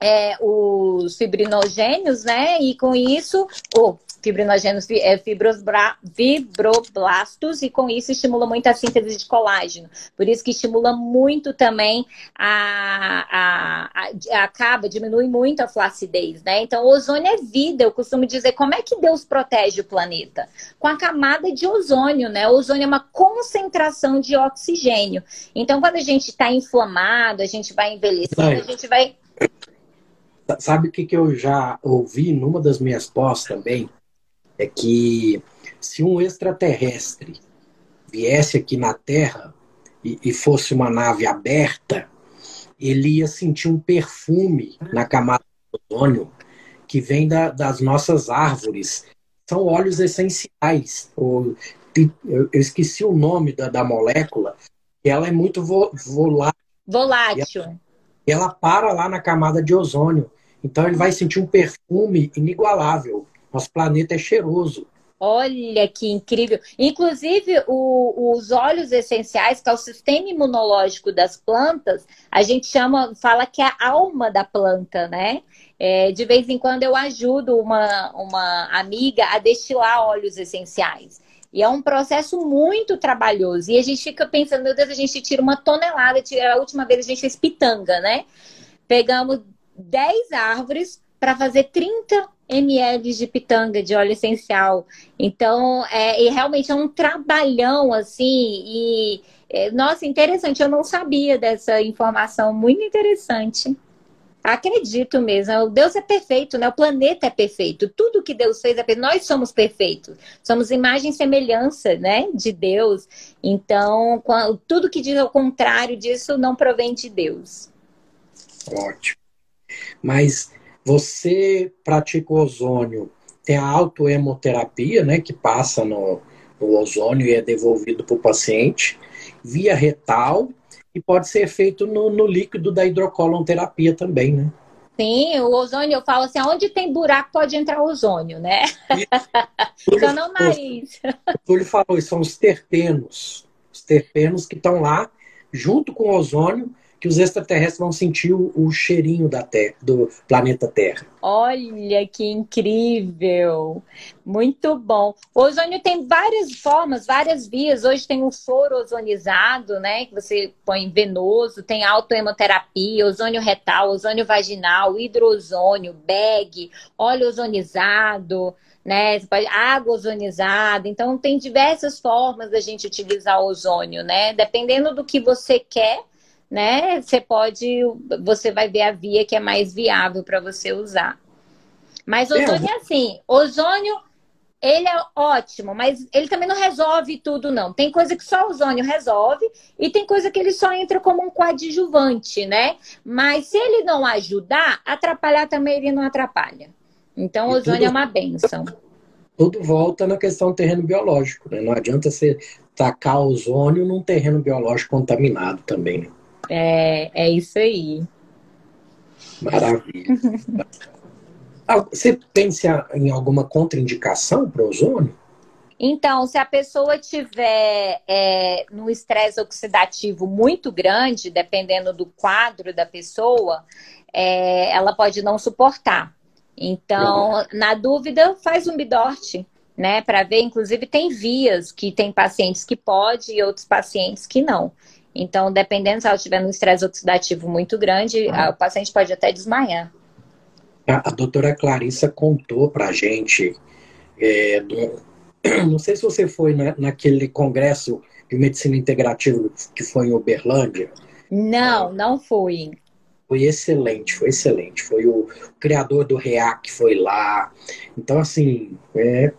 Speaker 2: é, os fibrinogênios, né? E com isso, oh, fibrinogênios é, fibroblastos e com isso estimula muito a síntese de colágeno. Por isso que estimula muito também a, a, a, acaba, diminui muito a flacidez, né? Então, o ozônio é vida. Eu costumo dizer como é que Deus protege o planeta? Com a camada de ozônio, né? O ozônio é uma concentração de oxigênio. Então, quando a gente está inflamado, a gente vai envelhecendo, a gente vai
Speaker 1: Sabe o que, que eu já ouvi numa das minhas pós também? É que se um extraterrestre viesse aqui na Terra e, e fosse uma nave aberta, ele ia sentir um perfume na camada do ozônio que vem da, das nossas árvores. São óleos essenciais. eu, eu, esqueci o nome da, da molécula, e ela é muito vo, volátil.
Speaker 2: Volátil.
Speaker 1: Ela, ela para lá na camada de ozônio. Então ele vai sentir um perfume inigualável. Nosso planeta é cheiroso.
Speaker 2: Olha que incrível. Inclusive, o, os óleos essenciais, que é o sistema imunológico das plantas, a gente chama, fala que é a alma da planta, né? É, de vez em quando eu ajudo uma, uma amiga a destilar óleos essenciais. E é um processo muito trabalhoso. E a gente fica pensando, meu Deus, a gente tira uma tonelada. A última vez a gente fez pitanga, né? Pegamos 10 árvores para fazer 30 ml de pitanga de óleo essencial. Então, é, e realmente é um trabalhão, assim, e, é, nossa, interessante, eu não sabia dessa informação, muito interessante. Acredito mesmo, Deus é perfeito, né? O planeta é perfeito, tudo que Deus fez é perfeito. Nós somos perfeitos, somos imagem e semelhança, né, de Deus. Então, tudo que diz ao contrário disso não provém de Deus.
Speaker 1: Ótimo. Mas você pratica o ozônio tem a autohemoterapia, né, que passa no, no ozônio e é devolvido para o paciente, via retal, e pode ser feito no, no líquido da hidrocolonterapia também, né?
Speaker 2: Sim, o ozônio, eu falo assim, onde tem buraco pode entrar ozônio, né? Só não nariz.
Speaker 1: O Túlio falou, são os terpenos. Os terpenos que estão lá, junto com o ozônio, que os extraterrestres vão sentir o, o, cheirinho da terra, do planeta Terra.
Speaker 2: Olha que incrível! Muito bom. O ozônio tem várias formas, várias vias. Hoje tem o soro ozonizado, né? Que você põe venoso, tem autohemoterapia, ozônio retal, ozônio vaginal, hidrozônio, bag, óleo ozonizado né? Água ozonizada. Então, tem diversas formas da gente utilizar o ozônio, né? Dependendo do que você quer, né? Você pode, você vai ver a via que é mais viável para você usar. Mas ozônio é assim, ozônio ele é ótimo, mas ele também não resolve tudo, não. Tem coisa que só o ozônio resolve e tem coisa que ele só entra como um coadjuvante, né? Mas se ele não ajudar, atrapalhar também ele não atrapalha. Então, o ozônio tudo, é uma benção.
Speaker 1: Tudo volta na questão do terreno biológico, né? Não adianta você tacar ozônio num terreno biológico contaminado também, né?
Speaker 2: É, é isso aí.
Speaker 1: Maravilha. Você pensa em alguma contraindicação para o ozônio?
Speaker 2: Então, se a pessoa tiver é, no estresse oxidativo muito grande, dependendo do quadro da pessoa, é, ela pode não suportar. Então, uhum. na dúvida, faz um bidorte, né? Para ver, inclusive, tem vias que tem pacientes que pode e outros pacientes que não. Então, dependendo se ela tiver um estresse oxidativo muito grande, ah. o paciente pode até desmaiar.
Speaker 1: A, a doutora Clarissa contou para a gente, é, do, não sei se você foi na, naquele congresso de medicina integrativa que foi em Uberlândia.
Speaker 2: Não, não fui.
Speaker 1: Foi excelente, foi excelente. Foi o, o criador do REAC foi lá. Então, assim, é,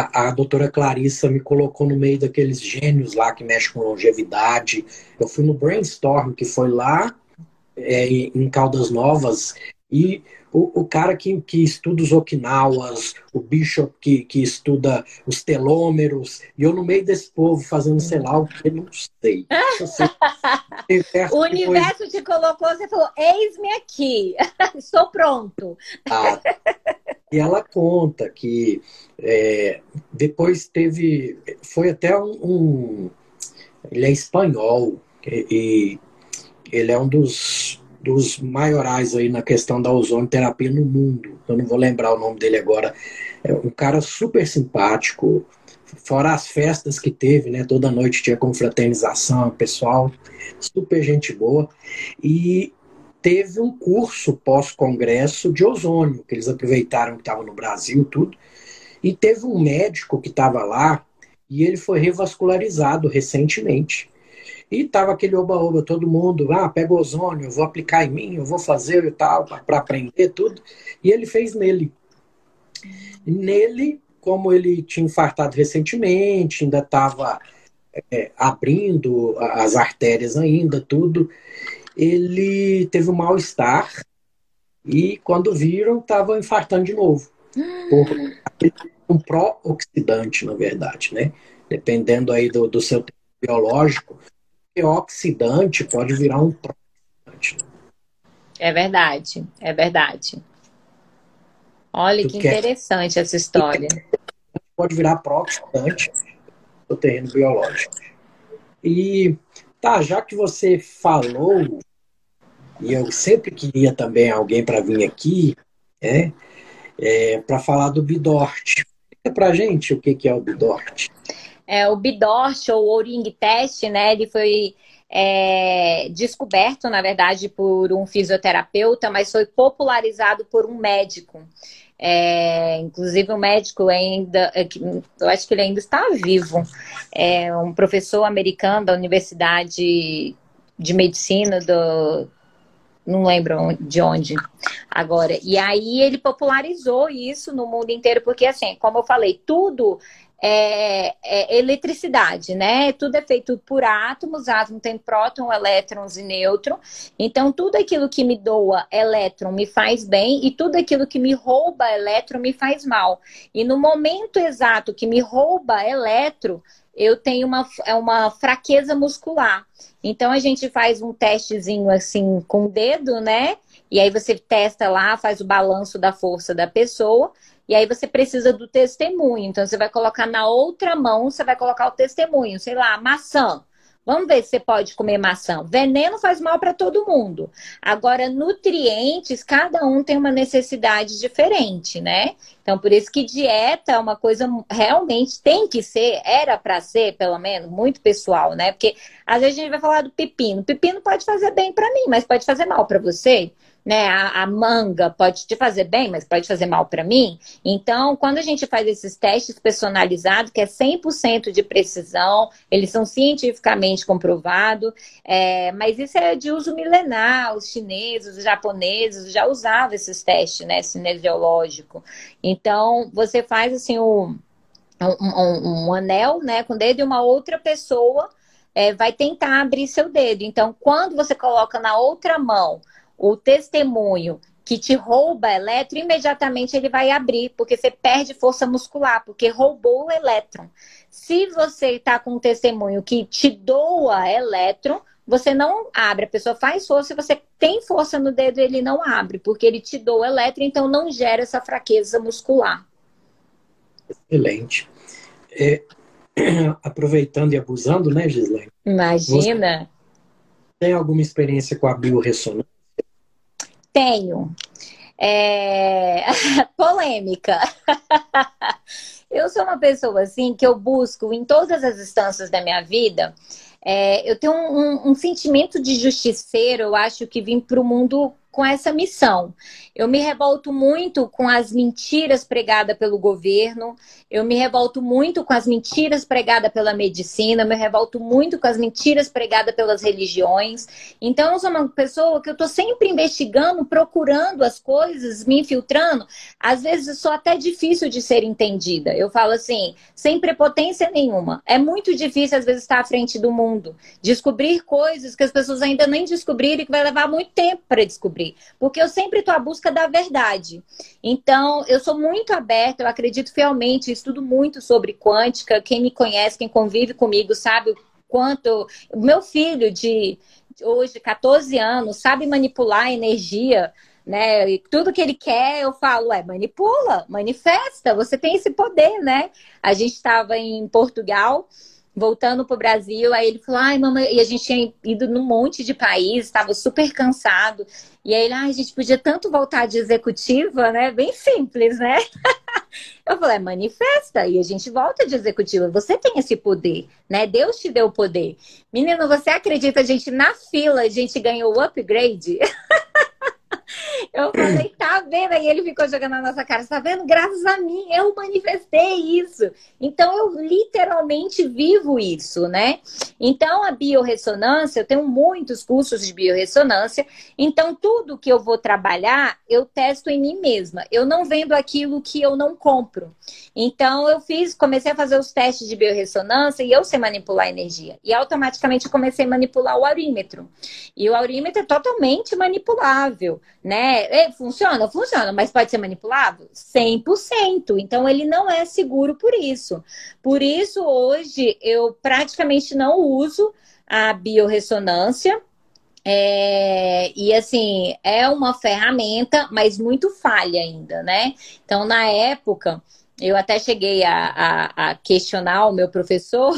Speaker 1: a, a doutora Clarissa me colocou no meio daqueles gênios lá que mexem com longevidade. Eu fui no brainstorm que foi lá é, em Caldas Novas e o, o cara que, que estuda os Okinawas, o Bishop que, que estuda os telômeros, e eu no meio desse povo fazendo sei lá o que, não sei.
Speaker 2: o universo te colocou, você falou, eis-me aqui, estou pronto.
Speaker 1: Ah, e ela conta que é, depois teve, foi até um, um ele é espanhol, e, e ele é um dos dos maiorais aí na questão da ozonoterapia no mundo. Eu não vou lembrar o nome dele agora. É um cara super simpático, fora as festas que teve, né? Toda noite tinha confraternização, pessoal, super gente boa. E teve um curso pós-congresso de ozônio, que eles aproveitaram que estava no Brasil, tudo. E teve um médico que estava lá e ele foi revascularizado recentemente. E tava aquele oba-oba, todo mundo, ah, pega ozônio, eu vou aplicar em mim, eu vou fazer e tal, para aprender tudo. E ele fez nele. nele, como ele tinha infartado recentemente, ainda estava é, abrindo as artérias ainda, tudo, ele teve um mal-estar e quando viram, estava infartando de novo. Por um pró-oxidante, na verdade, né? Dependendo aí do, do seu biológico, oxidante pode virar um pró-oxidante.
Speaker 2: É verdade, é verdade. Olha tu que quer... interessante essa história.
Speaker 1: Pode virar pró-oxidante no terreno biológico. E tá, já que você falou, e eu sempre queria também alguém para vir aqui, né, é, para falar do Bidort. Explica para gente o que, que é o Bidort.
Speaker 2: É, o Bidort ou o Ring Test, né? Ele foi é, descoberto, na verdade, por um fisioterapeuta, mas foi popularizado por um médico. É, inclusive o um médico ainda, é, eu acho que ele ainda está vivo, é um professor americano da Universidade de Medicina do, não lembro de onde agora. E aí ele popularizou isso no mundo inteiro, porque assim, como eu falei, tudo é, é, eletricidade, né? Tudo é feito por átomos, átomo tem próton, elétrons e nêutron. Então, tudo aquilo que me doa elétron me faz bem e tudo aquilo que me rouba elétron me faz mal. E no momento exato que me rouba elétron, eu tenho uma, é uma fraqueza muscular. Então, a gente faz um testezinho assim com o dedo, né? E aí você testa lá, faz o balanço da força da pessoa. E aí você precisa do testemunho. Então você vai colocar na outra mão, você vai colocar o testemunho, sei lá, maçã. Vamos ver se você pode comer maçã. Veneno faz mal para todo mundo. Agora, nutrientes, cada um tem uma necessidade diferente, né? Então, por isso que dieta é uma coisa realmente tem que ser, era para ser, pelo menos, muito pessoal, né? Porque às vezes a gente vai falar do pepino. Pepino pode fazer bem para mim, mas pode fazer mal para você né? A, a, manga pode te fazer bem, mas pode fazer mal para mim. Então, quando a gente faz esses testes personalizados, que é 100% de precisão, eles são cientificamente comprovados, é, mas isso é de uso milenar. Os chineses, os japoneses já usavam esses testes, né? Cinesiológico. Então, você faz assim um, um, um anel, né, com o dedo e uma outra pessoa. É, vai tentar abrir seu dedo. Então, quando você coloca na outra mão o testemunho que te rouba elétron, imediatamente ele vai abrir, porque você perde força muscular, porque roubou o elétron. Se você está com um testemunho que te doa elétron, você não abre. A pessoa faz força, você tem força no dedo, ele não abre, porque ele te doa elétron, então não gera essa fraqueza muscular.
Speaker 1: Excelente. É, aproveitando e abusando, né, Gislaine?
Speaker 2: Imagina.
Speaker 1: Tem alguma experiência com a biorressonância?
Speaker 2: Tenho. É... Polêmica. eu sou uma pessoa assim que eu busco em todas as instâncias da minha vida. É... eu tenho um, um, um, sentimento de justiceiro, eu acho que vim para o mundo com essa missão. Eu me revolto muito com as mentiras pregadas pelo governo, eu me revolto muito com as mentiras pregadas pela medicina, eu me revolto muito com as mentiras pregadas pelas religiões. Então, eu sou uma pessoa que eu estou sempre investigando, procurando as coisas, me infiltrando. Às vezes, eu sou até difícil de ser entendida. Eu falo assim, sem prepotência nenhuma. É muito difícil, às vezes, estar à frente do mundo, descobrir coisas que as pessoas ainda nem descobriram e que vai levar muito tempo para descobrir porque eu sempre estou à busca da verdade. Então, eu sou muito aberta, eu acredito fielmente, estudo muito sobre quântica. Quem me conhece, quem convive comigo, sabe o quanto. Meu filho de hoje, 14 anos, sabe manipular a energia. Né? E tudo que ele quer, eu falo, é manipula, manifesta, você tem esse poder, né? A gente estava em Portugal voltando pro Brasil, aí ele falou, ai, mamãe, e a gente tinha ido num monte de país, estava super cansado. E aí ele, ai, a gente podia tanto voltar de executiva, né? Bem simples, né? Eu falei, é, manifesta e a gente volta de executiva. Você tem esse poder, né? Deus te deu o poder. Menino, você acredita, a gente na fila, a gente ganhou o upgrade? Eu falei, tá vendo? Aí ele ficou jogando na nossa cara, tá vendo? Graças a mim, eu manifestei isso. Então, eu literalmente vivo isso, né? Então, a biorressonância, eu tenho muitos cursos de biorressonância. Então, tudo que eu vou trabalhar, eu testo em mim mesma. Eu não vendo aquilo que eu não compro. Então, eu fiz, comecei a fazer os testes de biorressonância e eu sei manipular a energia. E automaticamente eu comecei a manipular o aurímetro. E o aurímetro é totalmente manipulável né? Funciona? Funciona, mas pode ser manipulado? 100%. Então, ele não é seguro por isso. Por isso, hoje, eu praticamente não uso a biorressonância. É, e assim, é uma ferramenta, mas muito falha ainda, né? Então, na época, eu até cheguei a, a, a questionar o meu professor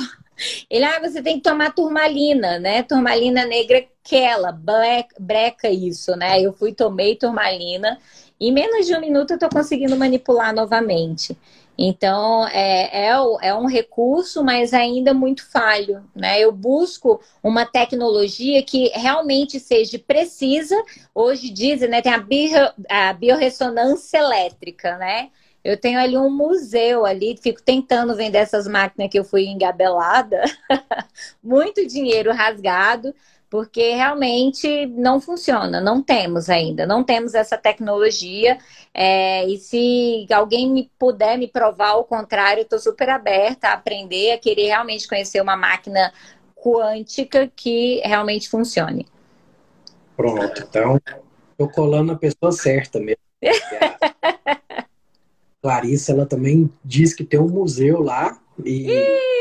Speaker 2: ele, ah, você tem que tomar turmalina, né? Turmalina negra que ela black, breca isso, né? Eu fui, tomei turmalina. Em menos de um minuto eu tô conseguindo manipular novamente. Então, é, é, é, um recurso, mas ainda muito falho. Né? Eu busco uma tecnologia que realmente seja precisa. Hoje dizem, né, tem a, bio, a biorressonância elétrica, né? Eu tenho ali um museu ali, fico tentando vender essas máquinas que eu fui engabelada. Muito dinheiro rasgado porque realmente não funciona, não temos ainda, não temos essa tecnologia. É, e se alguém me puder me provar o contrário, eu estou super aberta a aprender, a querer realmente conhecer uma máquina quântica que realmente funcione.
Speaker 1: Pronto, então estou colando a pessoa certa mesmo. Clarissa, ela também diz que tem um museu lá. E...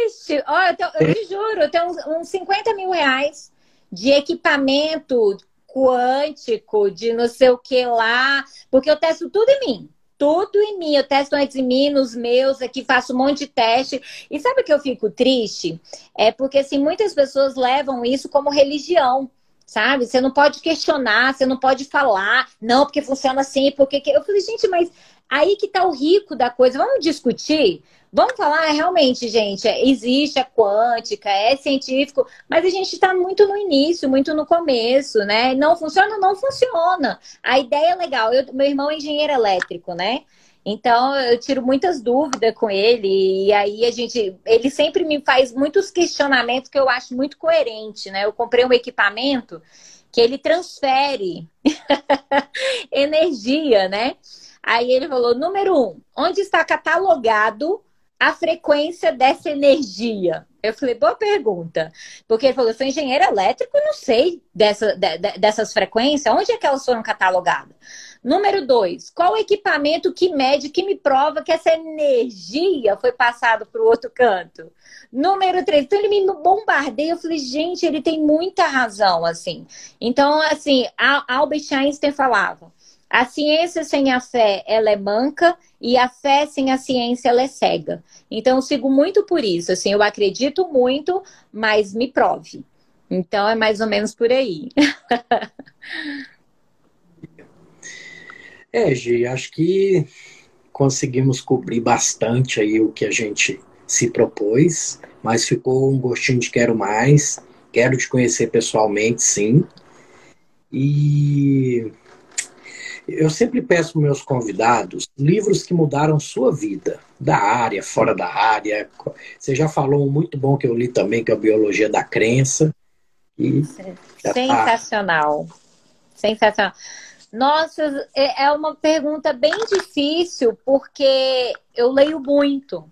Speaker 2: Ixi, ó, eu, tenho, eu te juro, eu tenho uns, uns 50 mil reais de equipamento quântico, de não sei o que lá, porque eu testo tudo em mim. Tudo em mim, eu testo antes em mim, nos meus, aqui faço um monte de teste. E sabe o que eu fico triste? É porque assim, muitas pessoas levam isso como religião sabe? Você não pode questionar, você não pode falar, não, porque funciona assim, porque. Eu falei, gente, mas aí que tá o rico da coisa. Vamos discutir? Vamos falar, é, realmente, gente, é, existe a quântica, é científico, mas a gente está muito no início, muito no começo, né? Não funciona, não funciona. A ideia é legal. Eu, meu irmão é engenheiro elétrico, né? Então eu tiro muitas dúvidas com ele e aí a gente, ele sempre me faz muitos questionamentos que eu acho muito coerente, né? Eu comprei um equipamento que ele transfere energia, né? Aí ele falou: número um, onde está catalogado a frequência dessa energia? Eu falei, boa pergunta. Porque ele falou, eu sou engenheiro elétrico, não sei dessa, de, de, dessas frequências, onde é que elas foram catalogadas? Número dois, qual equipamento que mede, que me prova que essa energia foi passada para o outro canto? Número três, então ele me bombardeia. Eu falei, gente, ele tem muita razão, assim. Então, assim, Albert Einstein falava, a ciência sem a fé, ela é manca, e a fé sem a ciência, ela é cega. Então, eu sigo muito por isso. Assim, eu acredito muito, mas me prove. Então, é mais ou menos por aí.
Speaker 1: é, Gi, acho que conseguimos cobrir bastante aí o que a gente se propôs, mas ficou um gostinho de quero mais. Quero te conhecer pessoalmente, sim. E eu sempre peço para meus convidados livros que mudaram sua vida, da área, fora da área. Você já falou um muito bom que eu li também, que é a Biologia da Crença.
Speaker 2: E Sensacional. Tá... Sensacional. Nossa, é, é uma pergunta bem difícil, porque eu leio muito.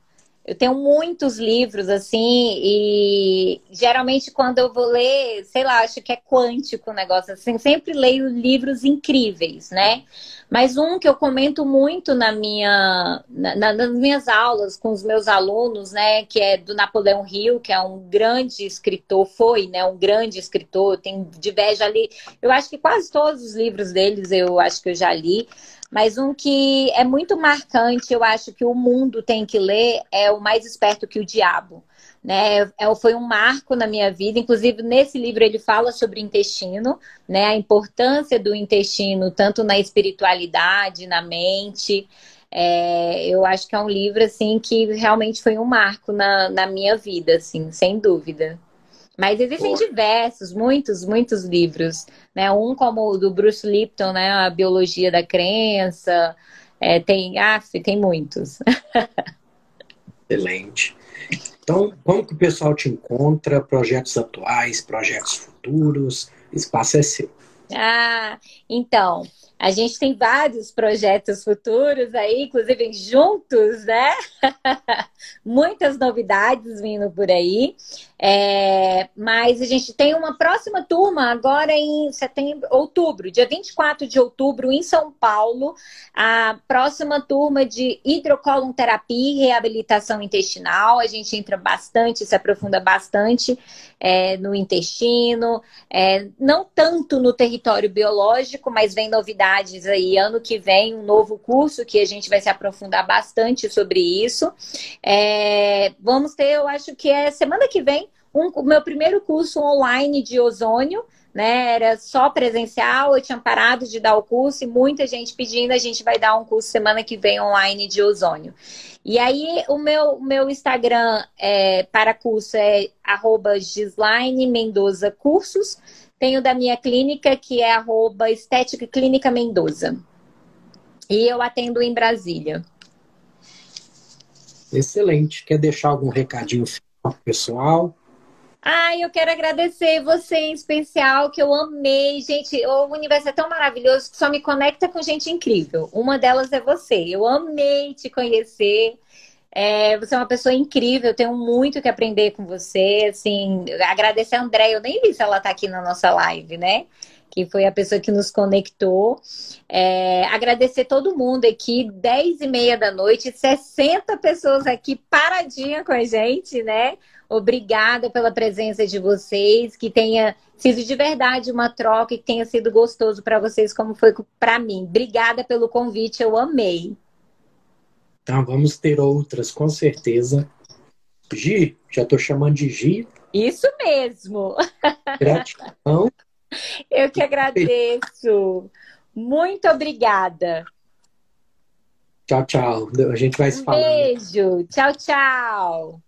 Speaker 2: Eu tenho muitos livros, assim, e geralmente quando eu vou ler, sei lá, acho que é quântico o negócio, assim, sempre leio livros incríveis, né? Mas um que eu comento muito na minha, na, nas minhas aulas com os meus alunos, né, que é do Napoleão Hill, que é um grande escritor, foi, né, um grande escritor, tem diversos ali, eu acho que quase todos os livros deles eu acho que eu já li, mas um que é muito marcante, eu acho que o mundo tem que ler, é O Mais Esperto que o Diabo. Né? É, foi um marco na minha vida. Inclusive, nesse livro ele fala sobre intestino, né? A importância do intestino, tanto na espiritualidade, na mente. É, eu acho que é um livro assim que realmente foi um marco na, na minha vida, assim, sem dúvida. Mas existem diversos, muitos, muitos livros, né? Um como o do Bruce Lipton, né? A Biologia da Crença. É, tem, ah, tem muitos.
Speaker 1: Excelente. Então, como que o pessoal te encontra? Projetos atuais, projetos futuros? Espaço é seu.
Speaker 2: Ah, então, a gente tem vários projetos futuros aí, inclusive juntos, né? Muitas novidades vindo por aí. É, mas a gente tem uma próxima turma agora em setembro, outubro, dia 24 de outubro, em São Paulo. A próxima turma de hidrocolonterapia e reabilitação intestinal. A gente entra bastante, se aprofunda bastante é, no intestino, é, não tanto no território biológico, mas vem novidades aí. Ano que vem, um novo curso que a gente vai se aprofundar bastante sobre isso. É, vamos ter, eu acho que é semana que vem um, o meu primeiro curso online de ozônio, né? Era só presencial, eu tinha parado de dar o curso e muita gente pedindo, a gente vai dar um curso semana que vem online de ozônio. E aí o meu, meu Instagram é, para curso é arroba Mendoza Cursos. Tenho da minha clínica, que é arroba Estética Clínica Mendoza. E eu atendo em Brasília.
Speaker 1: Excelente. Quer deixar algum recadinho final pessoal?
Speaker 2: Ai, eu quero agradecer você em especial, que eu amei. Gente, o universo é tão maravilhoso que só me conecta com gente incrível. Uma delas é você. Eu amei te conhecer. É, você é uma pessoa incrível, eu tenho muito que aprender com você. Assim, agradecer a André, eu nem vi se ela está aqui na nossa live, né? Que foi a pessoa que nos conectou. É, agradecer todo mundo aqui, 10 e meia da noite, 60 pessoas aqui paradinha com a gente, né? Obrigada pela presença de vocês, que tenha sido de verdade uma troca e que tenha sido gostoso para vocês, como foi para mim. Obrigada pelo convite, eu amei.
Speaker 4: Então, vamos ter outras, com certeza. Gi, já estou chamando de Gi.
Speaker 2: Isso mesmo.
Speaker 4: Gratidão.
Speaker 2: Eu que agradeço. Muito obrigada.
Speaker 4: Tchau, tchau. A gente vai se
Speaker 2: falar. Beijo. Tchau, tchau.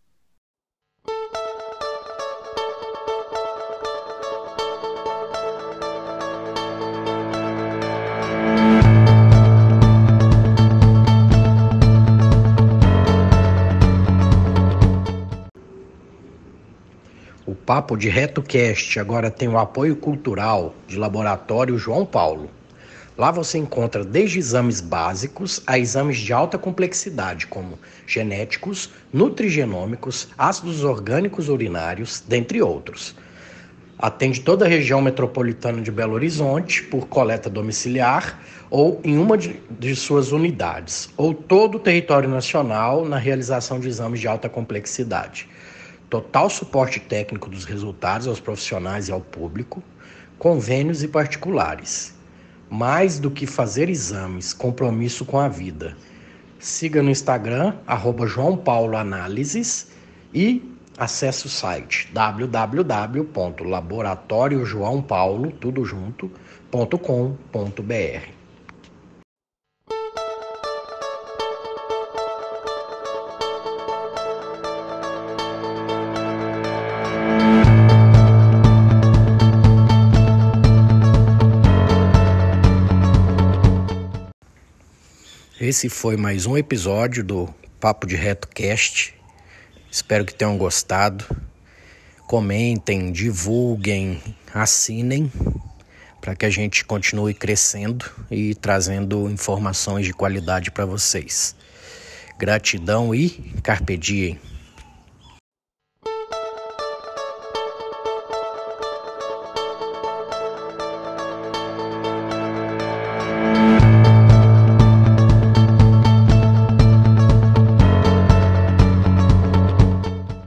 Speaker 1: Papo de RetoCast agora tem o apoio cultural de Laboratório João Paulo. Lá você encontra desde exames básicos a exames de alta complexidade, como genéticos, nutrigenômicos, ácidos orgânicos urinários, dentre outros. Atende toda a região metropolitana de Belo Horizonte por coleta domiciliar ou em uma de, de suas unidades, ou todo o território nacional na realização de exames de alta complexidade. Total suporte técnico dos resultados aos profissionais e ao público, convênios e particulares mais do que fazer exames, compromisso com a vida. Siga no Instagram, arroba João Paulo Análises e acesse o site www.laboratoriojoaopaulo, tudo. Esse foi mais um episódio do Papo de Reto Cast. Espero que tenham gostado. Comentem, divulguem, assinem para que a gente continue crescendo e trazendo informações de qualidade para vocês. Gratidão e carpe diem.